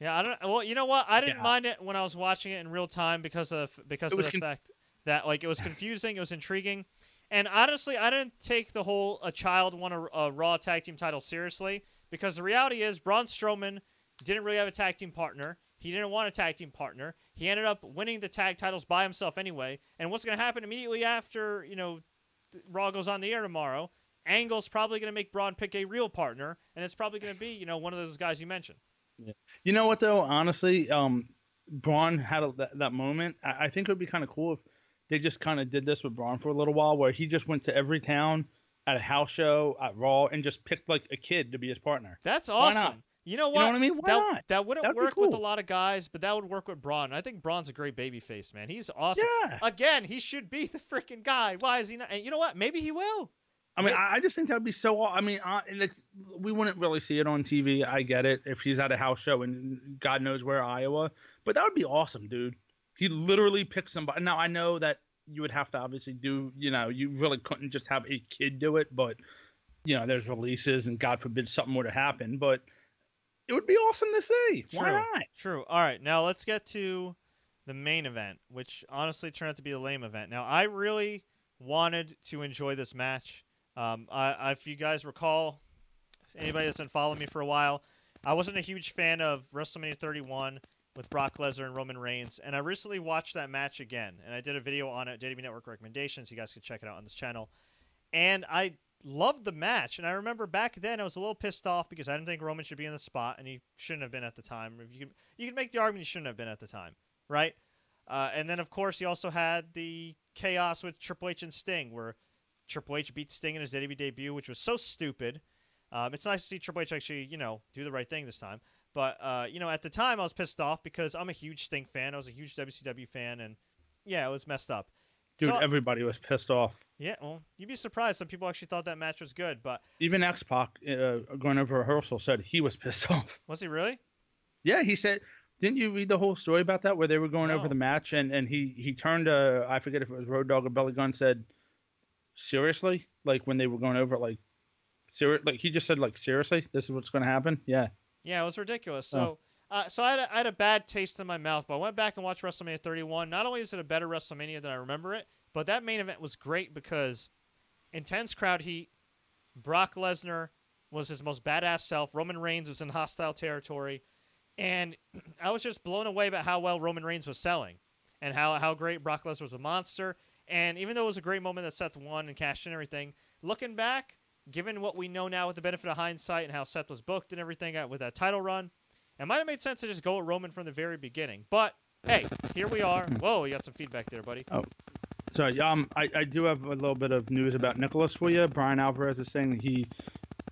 [SPEAKER 1] Yeah, I don't. Well, you know what? I didn't
[SPEAKER 2] Yeah.
[SPEAKER 1] mind it when I was watching it in real time because of because
[SPEAKER 2] It
[SPEAKER 1] of the
[SPEAKER 2] con-
[SPEAKER 1] fact that like it was confusing, it was intriguing, and honestly, I didn't take the whole a child won a, a Raw tag team title seriously because the reality is Braun Strowman didn't really have a tag team partner. He didn't want a tag team partner. He ended up winning the tag titles by himself anyway. And what's going to happen immediately after you know Raw goes on the air tomorrow? Angle's probably going to make Braun pick a real partner, and it's probably going to be you know one of those guys you mentioned.
[SPEAKER 2] You know what though? Honestly, um, Braun had a, that, that moment. I, I think it would be kind of cool if they just kind of did this with Braun for a little while, where he just went to every town at a house show at Raw and just picked like a kid to be his partner.
[SPEAKER 1] That's awesome. You know what?
[SPEAKER 2] You know what I mean? Why
[SPEAKER 1] that,
[SPEAKER 2] not?
[SPEAKER 1] That wouldn't
[SPEAKER 2] That'd
[SPEAKER 1] work
[SPEAKER 2] cool.
[SPEAKER 1] with a lot of guys, but that would work with Braun. I think Braun's a great baby face, man. He's awesome.
[SPEAKER 2] Yeah.
[SPEAKER 1] Again, he should be the freaking guy. Why is he not? And you know what? Maybe he will.
[SPEAKER 2] I mean. I I just think that'd be so. I mean, uh, like, we wouldn't really see it on TV. I get it if he's at a house show in God knows where Iowa, but that would be awesome, dude. He literally picks somebody. Now I know that you would have to obviously do. You know, you really couldn't just have a kid do it, but you know, there's releases, and God forbid something were to happen, but it would be awesome to see. Why
[SPEAKER 1] True.
[SPEAKER 2] not?
[SPEAKER 1] True. All right, now let's get to the main event, which honestly turned out to be a lame event. Now, I really wanted to enjoy this match. Um, I, if you guys recall, anybody that's been following me for a while, I wasn't a huge fan of WrestleMania 31 with Brock Lesnar and Roman Reigns, and I recently watched that match again, and I did a video on it, JDB Network recommendations. You guys can check it out on this channel, and I loved the match. And I remember back then I was a little pissed off because I didn't think Roman should be in the spot, and he shouldn't have been at the time. You can, you can make the argument he shouldn't have been at the time, right? Uh, and then of course he also had the chaos with Triple H and Sting, where Triple H beat Sting in his WWE debut, which was so stupid. Um, it's nice to see Triple H actually, you know, do the right thing this time. But uh, you know, at the time I was pissed off because I'm a huge Sting fan. I was a huge WCW fan, and yeah, it was messed up.
[SPEAKER 2] Dude,
[SPEAKER 1] So-
[SPEAKER 2] everybody was pissed off.
[SPEAKER 1] Yeah, well, you'd be surprised. Some people actually thought that match was good, but
[SPEAKER 2] Even X Pac, uh, going over rehearsal, said he was pissed off.
[SPEAKER 1] was he really?
[SPEAKER 2] Yeah, he said. Didn't you read the whole story about that where they were going
[SPEAKER 1] No.
[SPEAKER 2] over the match and and he he turned to I forget if it was Road Dogg or Billy Gunn said, seriously, like when they were going over it, like, serious, like he just said like seriously, this is what's going to happen. Yeah,
[SPEAKER 1] Yeah, it was ridiculous.
[SPEAKER 2] Oh.
[SPEAKER 1] So, uh, so I had, a, I had a bad taste in my mouth, but I went back and watched WrestleMania 31. Not only is it a better WrestleMania than I remember it, but that main event was great because intense crowd heat. Brock Lesnar was his most badass self. Roman Reigns was in hostile territory, and I was just blown away about how well Roman Reigns was selling, and how how great Brock Lesnar was a monster. And even though it was a great moment that Seth won and cashed in and everything, looking back, given what we know now with the benefit of hindsight and how Seth was booked and everything uh, with that title run, it might have made sense to just go with Roman from the very beginning. But hey, here we are. Whoa, you got some feedback there, buddy.
[SPEAKER 2] so um, I I do have a little bit of news about Nicholas for you. Bryan Alvarez is saying that he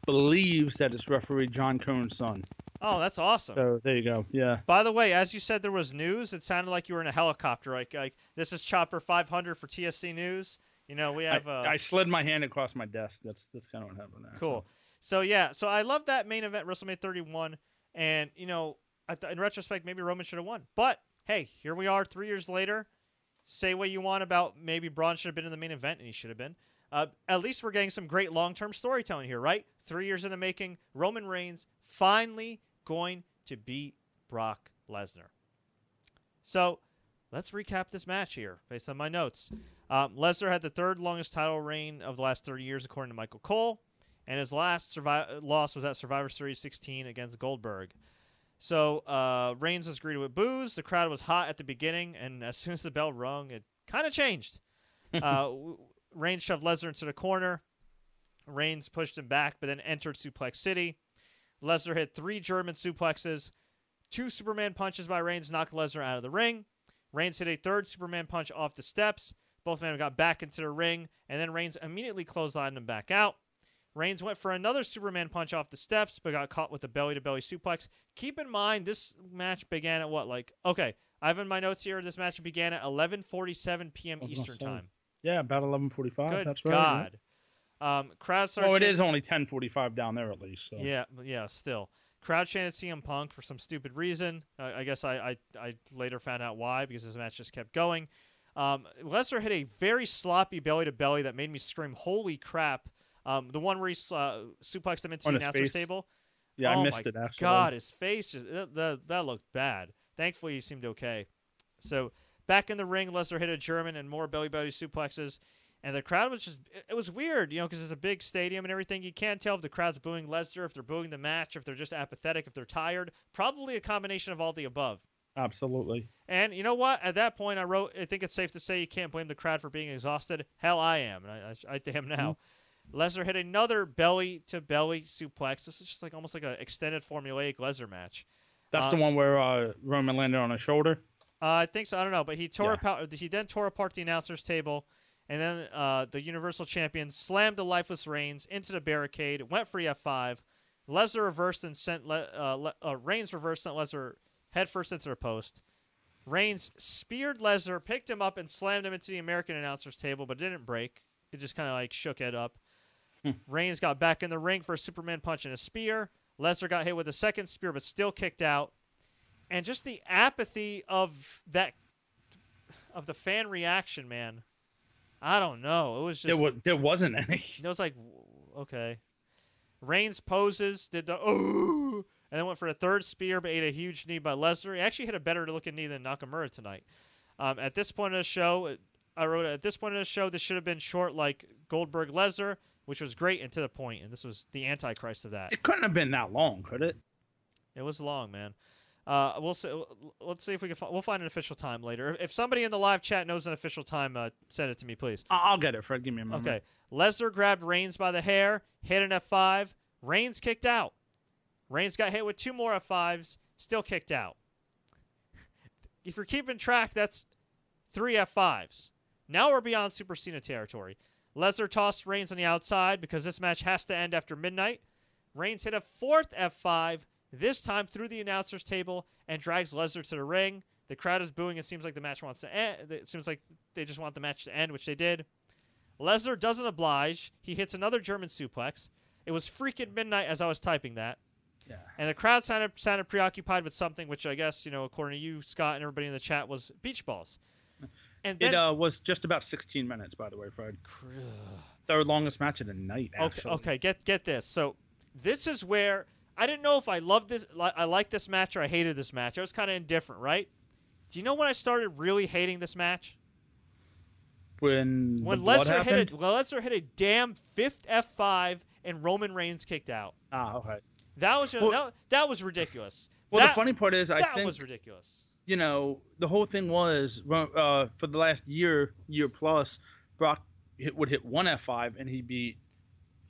[SPEAKER 2] believes that it's referee John Cone's son.
[SPEAKER 1] Oh, that's awesome.
[SPEAKER 2] So there you go. Yeah.
[SPEAKER 1] By the way, as you said, there was news. It sounded like you were in a helicopter. Like, like this is Chopper 500 for TSC News. You know, we have.
[SPEAKER 2] I,
[SPEAKER 1] Uh,
[SPEAKER 2] I slid my hand across my desk. That's that's kind of what happened there.
[SPEAKER 1] Cool. So yeah, so I love that main event, WrestleMania 31, and you know, in retrospect, maybe Roman should have won. But hey, here we are, three years later. Say what you want about maybe Braun should have been in the main event, and he should have been. Uh, at least we're getting some great long-term storytelling here, right? Three years in the making, Roman Reigns finally going to beat Brock Lesnar. So let's recap this match here based on my notes. Um, Lesnar had the third longest title reign of the last 30 years, according to Michael Cole, and his last survi- loss was at Survivor Series 16 against Goldberg. So uh, Reigns was greeted with boos. The crowd was hot at the beginning, and as soon as the bell rung, it kind of changed. uh, Reigns shoved Lesnar into the corner. Reigns pushed him back, but then entered Suplex City. Lesnar hit three German suplexes. Two Superman punches by Reigns knocked Lesnar out of the ring. Reigns hit a third Superman punch off the steps. Both men got back into the ring, and then Reigns immediately closed clotheslined him back out. Reigns went for another Superman punch off the steps, but got caught with a belly to belly suplex. Keep in mind, this match began at what? Like, okay, I have in my notes here, this match began at 11:47 p.m.
[SPEAKER 2] I was gonna
[SPEAKER 1] Eastern time.
[SPEAKER 2] Yeah, about 11:45.
[SPEAKER 1] Good
[SPEAKER 2] That's right.
[SPEAKER 1] God. Um, crowd started.
[SPEAKER 2] Well, it is only 10:45 down there at least. So.
[SPEAKER 1] Yeah, yeah, still. Crowd chanted CM Punk for some stupid reason. Uh, I guess I, I, I later found out why because this match just kept going. Um, Lesnar hit a very sloppy belly to belly that made me scream, "Holy crap!" Um, the one where he uh, suplexed him into the
[SPEAKER 2] his
[SPEAKER 1] announcer's table.
[SPEAKER 2] Yeah,
[SPEAKER 1] oh
[SPEAKER 2] I missed it actually.
[SPEAKER 1] God, his face just that, that, that looked bad. Thankfully, he seemed okay. So back in the ring, Lesnar hit a German and more belly to belly suplexes, and the crowd was just it, was weird, you know, because it's a big stadium and everything. You can't tell if the crowd's booing Lesnar, if they're booing the match, if they're just apathetic, if they're tired. Probably a combination of all the above.
[SPEAKER 2] Absolutely.
[SPEAKER 1] And you know what? At that point, I wrote, I think it's safe to say you can't blame the crowd for being exhausted. Hell, I am, and I, I, I am now. Lesnar hit another belly to belly suplex. This is just like almost like an extended formulaic Lesnar match.
[SPEAKER 2] That's the one where uh, Roman landed on his shoulder.
[SPEAKER 1] Uh, I think so. I don't know, but he tore
[SPEAKER 2] Yeah.
[SPEAKER 1] apart. He then tore apart the announcers table, and then uh, the Universal Champion slammed the lifeless Reigns into the barricade. Went for F5. Lesnar reversed and sent Le- uh, Le- uh, Reigns reversed sent Lesnar headfirst into the post. Reigns speared Lesnar, picked him up, and slammed him into the American announcers table, but didn't break. It just kind of like shook it up.
[SPEAKER 2] Hmm.
[SPEAKER 1] Reigns got back in the ring for a Superman punch and a spear. Lesnar got hit with a second spear, but still kicked out. And just the apathy of that of the fan reaction, man. I don't know. It was just
[SPEAKER 2] There, was, there wasn't any.
[SPEAKER 1] it was like, okay. Reigns poses, did the oh, and then went for a third spear, but ate a huge knee by Lesnar. He actually hit a better looking knee than Nakamura tonight. Um, at this point of the show, I wrote at this point of the show, this should have been short like Goldberg Lesnar, which was great and to the point, and this was the antichrist of that.
[SPEAKER 2] It couldn't have been that long, could it?
[SPEAKER 1] It was long, man. Uh, we'll see. Let's see if we can. Fi- we'll find an official time later. If somebody in the live chat knows an official time, uh, send it to me, please.
[SPEAKER 2] I'll get it, Fred. Give me a moment.
[SPEAKER 1] Okay. Lesnar grabbed Reigns by the hair, hit an F5. Reigns kicked out. Reigns got hit with two more F5s, still kicked out. If you're keeping track, that's three F5s. Now we're beyond Super Cena territory. Lesnar tossed Reigns on the outside because this match has to end after midnight. Reigns hit a fourth F5, this time through the announcer's table, and drags Lesnar to the ring. The crowd is booing. It seems like the match wants to end. It seems like they just want the match to end, which they did. Lesnar doesn't oblige. He hits another German suplex. It was freaking midnight as I was typing that.
[SPEAKER 2] Yeah.
[SPEAKER 1] And the crowd sounded, sounded preoccupied with something, which I guess, you know, according to you, Scott, and everybody in the chat, was beach balls. And then,
[SPEAKER 2] It uh, was just about 16 minutes, by the way, Fred. Third longest match of the night, Actually.
[SPEAKER 1] okay, okay, get get this. So this is where I didn't know if I loved this, li- I liked this match or I hated this match. I was kind of indifferent, right? Do you know when I started really hating this match?
[SPEAKER 2] When,
[SPEAKER 1] When Lesnar hit a, when Lesnar hit a damn fifth F5 and Roman Reigns kicked out.
[SPEAKER 2] Ah, okay.
[SPEAKER 1] That was just,
[SPEAKER 2] Well-
[SPEAKER 1] that, that was ridiculous.
[SPEAKER 2] Well,
[SPEAKER 1] that,
[SPEAKER 2] the funny part is, I
[SPEAKER 1] that
[SPEAKER 2] think that
[SPEAKER 1] was ridiculous.
[SPEAKER 2] you know the whole thing was uh, for the last year, year plus, Brock hit, would hit one F5 and he beat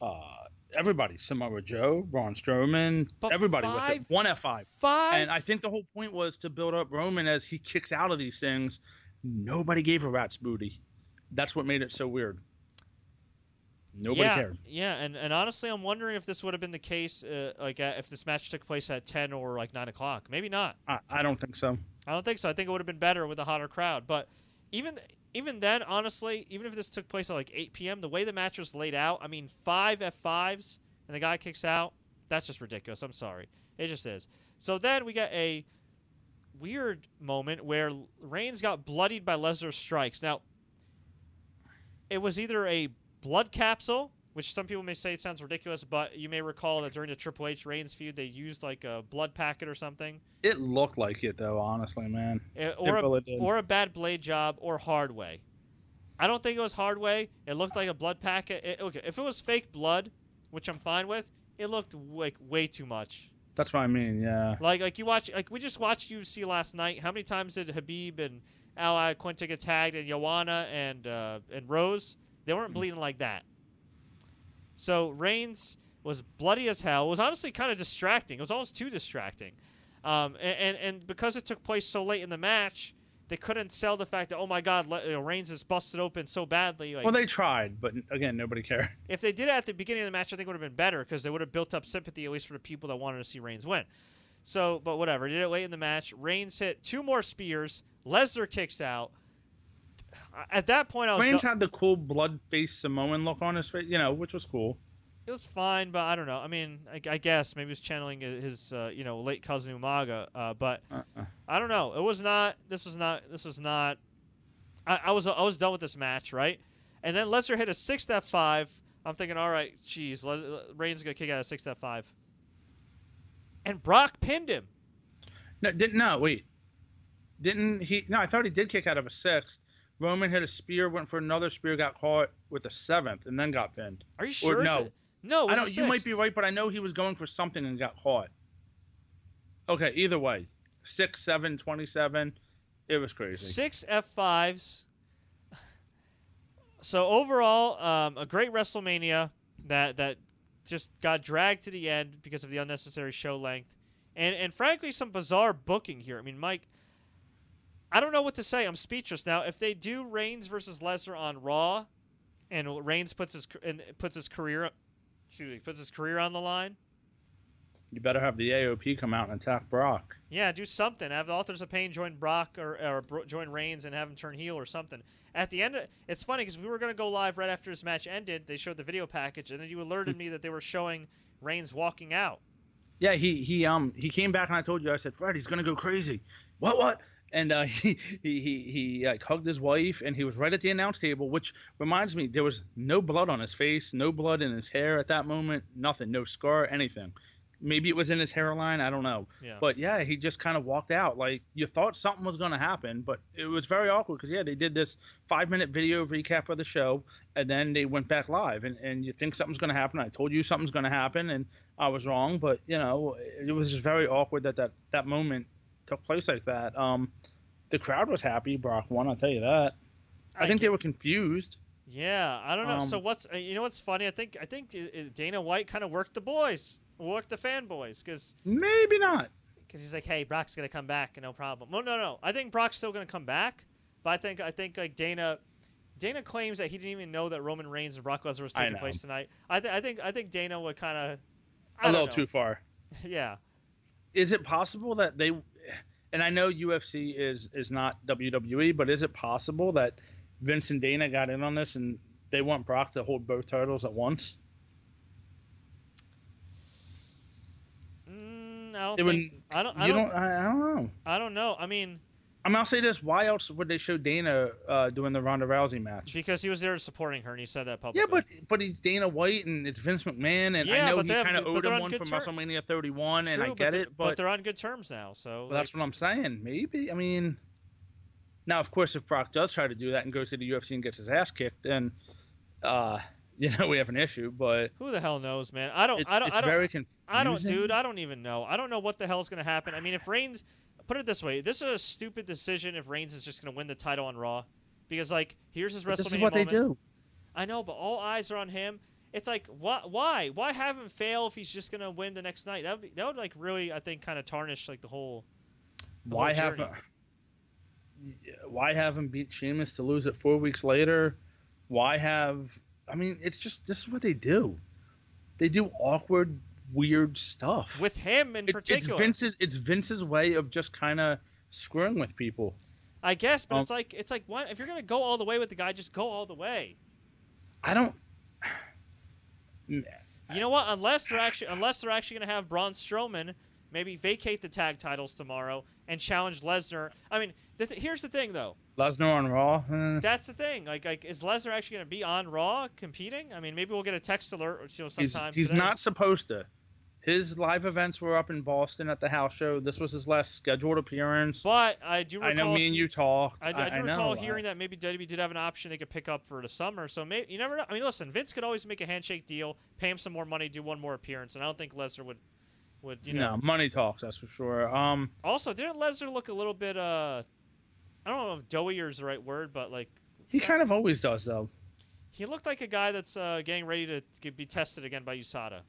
[SPEAKER 2] uh, everybody: Samoa Joe, Braun Strowman,
[SPEAKER 1] But
[SPEAKER 2] everybody with it. One F5.
[SPEAKER 1] Five.
[SPEAKER 2] And I think the whole point was to build up Roman as he kicks out of these things. Nobody gave a rat's booty. That's what made it so weird. Nobody
[SPEAKER 1] yeah,
[SPEAKER 2] cared.
[SPEAKER 1] Yeah, and, and honestly, I'm wondering if this would have been the case, uh, like uh, if this match took place at 10 or like 9 o'clock. Maybe not.
[SPEAKER 2] I, I don't think so.
[SPEAKER 1] I don't think so. I think it would have been better with a hotter crowd. But even even then, honestly, even if this took place at like 8 p.m., the way the match was laid out, I mean, five F5s and the guy kicks out, that's just ridiculous. I'm sorry. It just is. So then we get a weird moment where Reigns got bloodied by Lesnar's strikes. Now, it was either a blood capsule, which some people may say it sounds ridiculous, but you may recall that during the Triple H Reigns feud, they used like a blood packet or something.
[SPEAKER 2] It looked like it though, honestly, man.
[SPEAKER 1] Uh, or
[SPEAKER 2] it
[SPEAKER 1] a,
[SPEAKER 2] did.
[SPEAKER 1] or a bad blade job or hard way. I don't think it was hard way. It looked like a blood packet. It, okay, if it was fake blood, which I'm fine with, it looked like way too much.
[SPEAKER 2] That's what I mean. Yeah.
[SPEAKER 1] Like like you watch like we just watched UFC last night. How many times did Khabib and Al Iaquinta get tagged and Joanna and uh, and Rose? They weren't
[SPEAKER 2] Mm.
[SPEAKER 1] bleeding like that. So Reigns was bloody as hell. It was honestly kind of distracting. It was almost too distracting. Um, and, and and because it took place so late in the match, they couldn't sell the fact that oh my God, Le- you know, Reigns is busted open so badly. Like,
[SPEAKER 2] Well, they tried, but again, nobody cared.
[SPEAKER 1] if they did it at the beginning of the match, I think it would have been better because they would have built up sympathy at least for the people that wanted to see Reigns win. So, but whatever. Did it late in the match. Reigns hit two more spears. Lesnar kicks out. At that point, I was.
[SPEAKER 2] Had the cool blood face Samoan look on his face, you know, which was cool.
[SPEAKER 1] it was fine, but I don't know. I mean, I, I guess maybe he was channeling his, uh, you know, late cousin Umaga. Uh, but
[SPEAKER 2] Uh-uh.
[SPEAKER 1] I don't know. It was not. This was not. This was not. I, I was. I was done with this match, right? And then Lesnar hit a six F5. I'm thinking, all right, geez, Le- Reigns is gonna kick out a six F5. And Brock pinned him.
[SPEAKER 2] No, didn't no wait. Didn't he? No, I thought he did kick out of a sixth. Roman hit a spear, went for another spear, got caught with a seventh, and then got pinned.
[SPEAKER 1] Are you sure? it's
[SPEAKER 2] no.
[SPEAKER 1] no.
[SPEAKER 2] I
[SPEAKER 1] a
[SPEAKER 2] you might be right, but I know he was going for something and got caught. Okay, either way, six, seven, twenty-seven. It was crazy.
[SPEAKER 1] Six F5s. So overall, um, a great WrestleMania that that just got dragged to the end because of the unnecessary show length, and and frankly, some bizarre booking here. I mean, Mike, I don't know what to say. I'm speechless now. If they do Reigns versus Lesnar on Raw, and Reigns puts his and puts his career, excuse me, puts his career on the line,
[SPEAKER 2] you better have the AOP come out and attack Brock.
[SPEAKER 1] Yeah, do something. Have the Authors of Pain join Brock or, or join Reigns and have him turn heel or something. At the end, it's funny because we were going to go live right after this match ended. They showed the video package, and then you alerted me that they were showing Reigns walking out.
[SPEAKER 2] Yeah, he he um he came back and I told you I said Fred he's gonna go crazy. What what? And uh, he he he, he like hugged his wife, and he was right at the announce table, which reminds me there was no blood on his face, no blood in his hair at that moment, nothing, no scar, anything. Maybe it was in his hairline, I don't know. Yeah. But yeah, he just kind of walked out. Like you thought something was going to happen, but it was very awkward because yeah, they did this five minute video recap of the show, and then they went back live, and and you think something's going to happen. I told you something's going to happen, and I was wrong, but you know it was just very awkward that that that moment took place like that. Um, the crowd was happy Brock won. I'll tell you that. I, I think they were confused.
[SPEAKER 1] Yeah, I don't know. Um, so what's uh, you know what's funny? I think I think uh, uh, Dana White kind of worked the boys, worked the fanboys, because
[SPEAKER 2] maybe not.
[SPEAKER 1] Because he's like, hey, Brock's gonna come back, no problem. Well, no, no, I think Brock's still gonna come back, but I think I think like Dana. Dana claims that he didn't even know that Roman Reigns and Brock Lesnar was taking place tonight. I, th- I think I think Dana would kind of
[SPEAKER 2] a little know. too far.
[SPEAKER 1] yeah.
[SPEAKER 2] Is it possible that they and I know UFC is is not WWE, but is it possible that Vince and Dana got in on this and they want Brock to hold both titles at once?
[SPEAKER 1] Mm, I don't it think. Would, I don't. I
[SPEAKER 2] don't,
[SPEAKER 1] don't.
[SPEAKER 2] I don't know.
[SPEAKER 1] I don't know. I mean,
[SPEAKER 2] I mean, I'll say this: Why else would they show Dana uh, doing the Ronda Rousey match?
[SPEAKER 1] Because he was there supporting her, and he said that publicly.
[SPEAKER 2] Yeah, but but he's Dana White, and it's Vince McMahon, and
[SPEAKER 1] yeah,
[SPEAKER 2] I know he kind of owed him one from ter- WrestleMania 31, True, and I get
[SPEAKER 1] but
[SPEAKER 2] it, but,
[SPEAKER 1] but, they're on good terms now. So
[SPEAKER 2] like, that's what I'm saying. Maybe I mean, now of course, if Brock does try to do that and goes to the UFC and gets his ass kicked, then uh, you know we have an issue. But
[SPEAKER 1] who the hell knows, man? I don't. I don't.
[SPEAKER 2] It's
[SPEAKER 1] I don't,
[SPEAKER 2] very confusing.
[SPEAKER 1] I don't, dude. I don't even know. I don't know what the hell's gonna happen. I mean, if Reigns put it this way: this is a stupid decision if Reigns is just going to win the title on Raw, because like here's his WrestleMania. This
[SPEAKER 2] is what
[SPEAKER 1] moment.
[SPEAKER 2] they do.
[SPEAKER 1] I know, but all eyes are on him. It's like why why why have him fail if he's just going to win the next night? That would be, that would like really I think kind of tarnish like the whole.
[SPEAKER 2] The why
[SPEAKER 1] whole
[SPEAKER 2] have why have him beat Sheamus to lose it four weeks later? Why have I mean it's just this is what they do. They do awkward weird stuff
[SPEAKER 1] with him in it, particular.
[SPEAKER 2] It's Vince's. It's Vince's way of just kind of screwing with people.
[SPEAKER 1] I guess, but um, it's like it's like if you're gonna go all the way with the guy, just go all the way.
[SPEAKER 2] I don't.
[SPEAKER 1] You know what? Unless they're actually unless they're actually gonna have Braun Strowman maybe vacate the tag titles tomorrow and challenge Lesnar. I mean, th- here's the thing though.
[SPEAKER 2] Lesnar on Raw.
[SPEAKER 1] That's the thing. Like, like is Lesnar actually going to be on Raw competing? I mean, maybe we'll get a text alert. You know, sometime.
[SPEAKER 2] He's, he's not supposed to. His live events were up in Boston at the house show. This was his last scheduled appearance.
[SPEAKER 1] But I do. Recall,
[SPEAKER 2] I know me and you talked.
[SPEAKER 1] I, I,
[SPEAKER 2] I
[SPEAKER 1] do recall hearing that maybe WWE did have an option they could pick up for the summer. So maybe you never know. I mean, listen, Vince could always make a handshake deal, pay him some more money, do one more appearance, and I don't think Lesnar would. Would you know?
[SPEAKER 2] No, money talks. That's for sure. Um.
[SPEAKER 1] Also, didn't Lesnar look a little bit uh, I don't know if doughy is the right word, but like.
[SPEAKER 2] He kind of always does though.
[SPEAKER 1] He looked like a guy that's uh, getting ready to be tested again by USADA.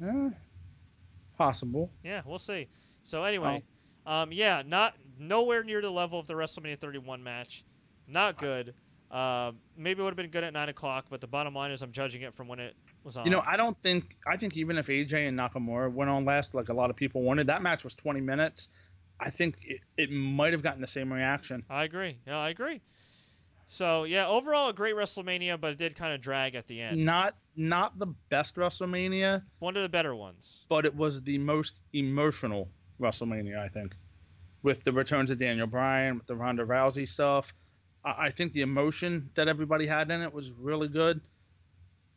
[SPEAKER 2] Yeah, possible.
[SPEAKER 1] Yeah, we'll see. So anyway, oh. um, yeah, not nowhere near the level of the WrestleMania 31 match. Not good. Uh, maybe it would have been good at nine o'clock, but the bottom line is I'm judging it from when it was on.
[SPEAKER 2] You know, I don't think I think even if AJ and Nakamura went on last, like a lot of people wanted, that match was 20 minutes. I think it, it might have gotten the same reaction.
[SPEAKER 1] I agree. Yeah, I agree. So yeah, overall a great WrestleMania, but it did kind of drag at the end.
[SPEAKER 2] Not not the best WrestleMania.
[SPEAKER 1] One of the better ones.
[SPEAKER 2] But it was the most emotional WrestleMania, I think, with the returns of Daniel Bryan, with the Ronda Rousey stuff. I, I think the emotion that everybody had in it was really good.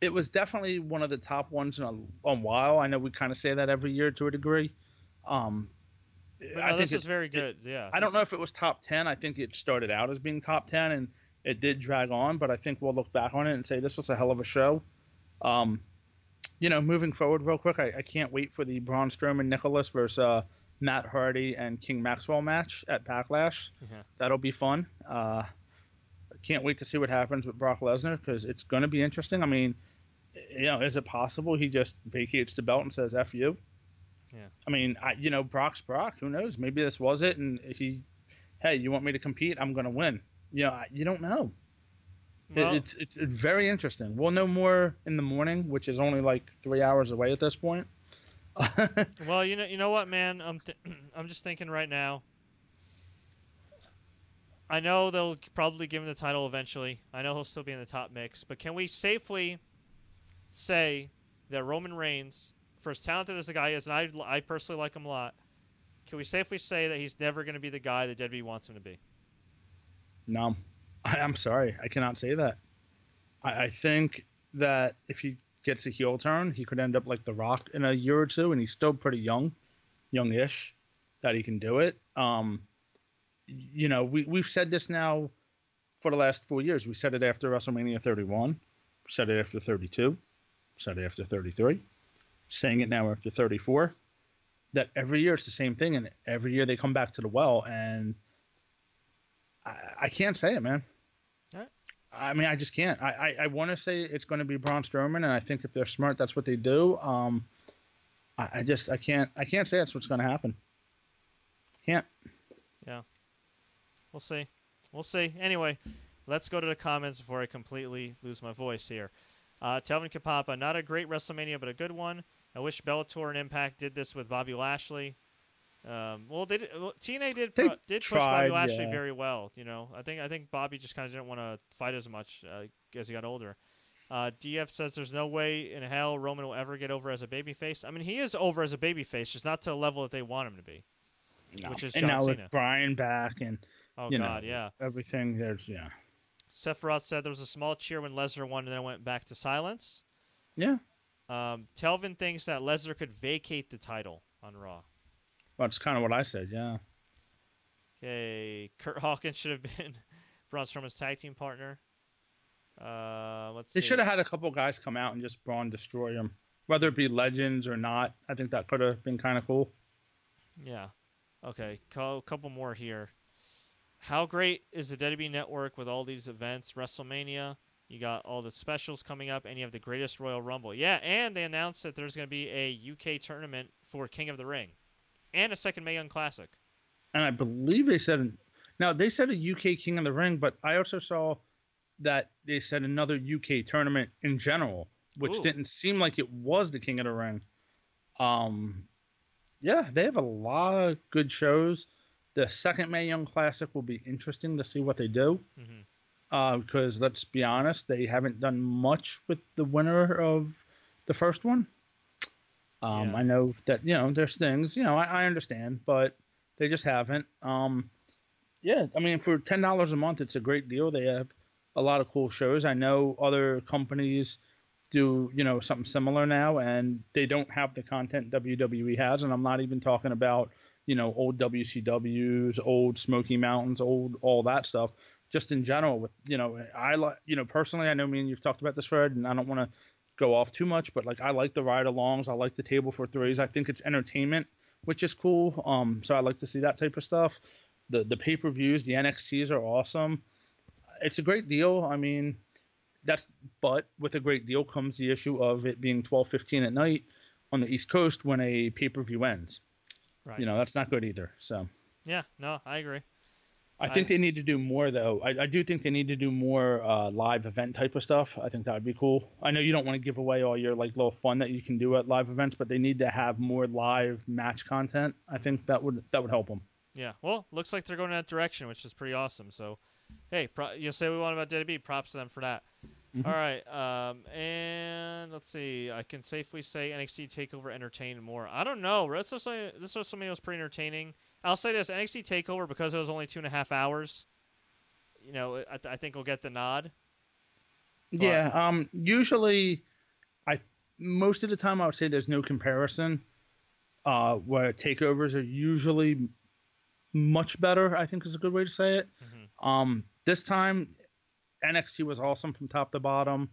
[SPEAKER 2] It was definitely one of the top ones in a, a while. I know we kind of say that every year to a degree. Um,
[SPEAKER 1] but no, I think this is very good. It, yeah.
[SPEAKER 2] I don't know if it was top ten. I think it started out as being top ten, and it did drag on, but I think we'll look back on it and say this was a hell of a show. Um, you know, moving forward real quick, I, I can't wait for the Braun Strowman Nicholas versus uh, Matt Hardy and King Maxwell match at Backlash. Mm-hmm. That'll be fun. Uh, can't wait to see what happens with Brock Lesnar because it's going to be interesting. I mean, you know, is it possible he just vacates the belt and says "f you"?
[SPEAKER 1] Yeah.
[SPEAKER 2] I mean, I, you know, Brock's Brock. Who knows? Maybe this was it, and he, hey, you want me to compete? I'm going to win you know, you don't know. Well, it's, it's, it's very interesting. We'll know more in the morning, which is only like three hours away at this point.
[SPEAKER 1] well, you know, you know what, man? I'm th- I'm just thinking right now. I know they'll probably give him the title eventually. I know he'll still be in the top mix, but can we safely say that Roman Reigns, for as talented as the guy is, and I, I personally like him a lot, can we safely say that he's never going to be the guy that WWE wants him to be?
[SPEAKER 2] No, I, am sorry, I cannot say that. I, I think that if he gets a heel turn, he could end up like The Rock in a year or two, and he's still pretty young, youngish, that he can do it. Um, you know, we we've said this now for the last four years. We said it after WrestleMania 31, said it after 32, said it after 33, saying it now after 34. That every year it's the same thing, and every year they come back to the well, and I, I can't say it, man. I mean, I just can't. I, I, I want to say it's going to be Braun Strowman, and I think if they're smart, that's what they do. Um, I, I just I can't I can't say that's what's going to happen. Can't.
[SPEAKER 1] Yeah. We'll see. We'll see. Anyway, let's go to the comments before I completely lose my voice here. Uh, Telvin Kapapa, not a great WrestleMania, but a good one. I wish Bellator and Impact did this with Bobby Lashley. Um, well, they did, well, TNA did pro, did tried, push Bobby Lashley yeah. very well. You know, I think I think Bobby just kind of didn't want to fight as much uh, as he got older. Uh, DF says there's no way in hell Roman will ever get over as a babyface. I mean, he is over as a babyface, just not to the level that they want him to be.
[SPEAKER 2] No. Which is and now Cena. with Bryan back and
[SPEAKER 1] oh
[SPEAKER 2] you
[SPEAKER 1] god,
[SPEAKER 2] know,
[SPEAKER 1] yeah,
[SPEAKER 2] everything there's yeah.
[SPEAKER 1] Sephiroth said there was a small cheer when Lesnar won, and then it went back to silence.
[SPEAKER 2] Yeah.
[SPEAKER 1] Um, Telvin thinks that Lesnar could vacate the title on Raw.
[SPEAKER 2] Well, that's kind of what I said. Yeah.
[SPEAKER 1] Okay, Kurt Hawkins should have been Braun Strowman's tag team partner. Uh, let's.
[SPEAKER 2] They should have had a couple guys come out and just Braun destroy him, whether it be legends or not. I think that could have been kind of cool.
[SPEAKER 1] Yeah. Okay, a couple more here. How great is the WWE Network with all these events? WrestleMania, you got all the specials coming up, and you have the greatest Royal Rumble. Yeah, and they announced that there's going to be a UK tournament for King of the Ring, and a second Mae Young Classic.
[SPEAKER 2] And I believe they said now they said a UK King of the Ring, but I also saw that they said another UK tournament in general, which Ooh. didn't seem like it was the King of the Ring. Um, yeah, they have a lot of good shows. The second Mae Young Classic will be interesting to see what they do. Mm-hmm. Uh, because let's be honest, they haven't done much with the winner of the first one. Um, yeah. I know that you know there's things you know I, I understand, but they just haven't. Um, yeah, I mean for ten dollars a month, it's a great deal. They have a lot of cool shows. I know other companies do you know something similar now, and they don't have the content WWE has, and I'm not even talking about you know old WCWs, old Smoky Mountains, old all that stuff. Just in general, with you know, I like you know personally, I know me and you've talked about this, Fred, and I don't want to go off too much, but like I like the ride-alongs, I like the table for threes. I think it's entertainment, which is cool. Um, so I like to see that type of stuff. The the pay-per-views, the NXTs are awesome. It's a great deal. I mean, that's but with a great deal comes the issue of it being 12:15 at night on the East Coast when a pay-per-view ends. Right. You know, that's not good either. So.
[SPEAKER 1] Yeah, no, I agree.
[SPEAKER 2] I, think they need to do more though. I, I do think they need to do more uh, live event type of stuff. I think that would be cool. I know you don't want to give away all your like little fun that you can do at live events, but they need to have more live match content. I think that would that would help them.
[SPEAKER 1] Yeah. Well, looks like they're going in that direction, which is pretty awesome. So, hey, pro- you'll say we want about WWE. Props to them for that. Mm-hmm. All right. Um, and let's see. I can safely say NXT Takeover entertained more. I don't know. This WrestleMania was pretty entertaining. I'll say this: NXT Takeover because it was only two and a half hours. You know, I, th- I think we'll get the nod.
[SPEAKER 2] But... Yeah. Um. Usually, I most of the time I would say there's no comparison. Uh, where takeovers are usually much better. I think is a good way to say it. Mm-hmm. Um. This time NXT was awesome from top to bottom.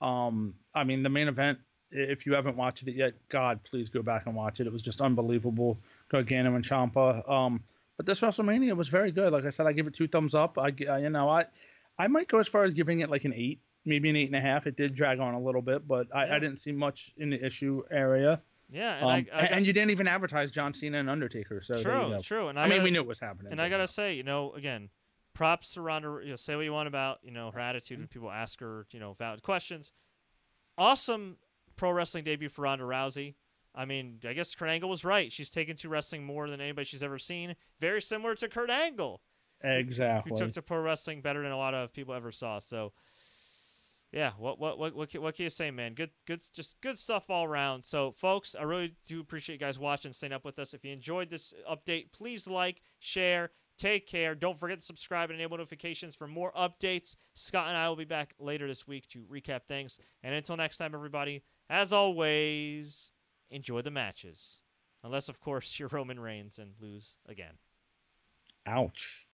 [SPEAKER 2] Um, I mean, the main event, if you haven't watched it yet, God, please go back and watch it. It was just unbelievable. Gargano and Ciampa. Um, but this WrestleMania was very good. Like I said, I give it two thumbs up. I, you know, I, I might go as far as giving it like an eight, maybe an eight and a half. It did drag on a little bit, but I, yeah. I didn't see much in the issue area.
[SPEAKER 1] Yeah,
[SPEAKER 2] and, um, I, I got, and, you didn't even advertise John Cena and Undertaker. So
[SPEAKER 1] true, true. And I,
[SPEAKER 2] I
[SPEAKER 1] mean, gotta,
[SPEAKER 2] we knew it was happening.
[SPEAKER 1] And I gotta say, you know, again, props to Ronda. You know, say what you want about you know her attitude when mm-hmm. people ask her you know valid questions. Awesome pro wrestling debut for Ronda Rousey. I mean, I guess Kurt Angle was right. She's taken to wrestling more than anybody she's ever seen. Very similar to Kurt Angle.
[SPEAKER 2] Exactly.
[SPEAKER 1] Who took to pro wrestling better than a lot of people ever saw. So, yeah, what what what what can, what can you say, man? Good good just good stuff all around. So, folks, I really do appreciate you guys watching, staying up with us. If you enjoyed this update, please like, share, take care. Don't forget to subscribe and enable notifications for more updates. Scott and I will be back later this week to recap things. And until next time, everybody, as always, enjoy the matches. Unless, of course, you're Roman Reigns and lose again.
[SPEAKER 2] Ouch.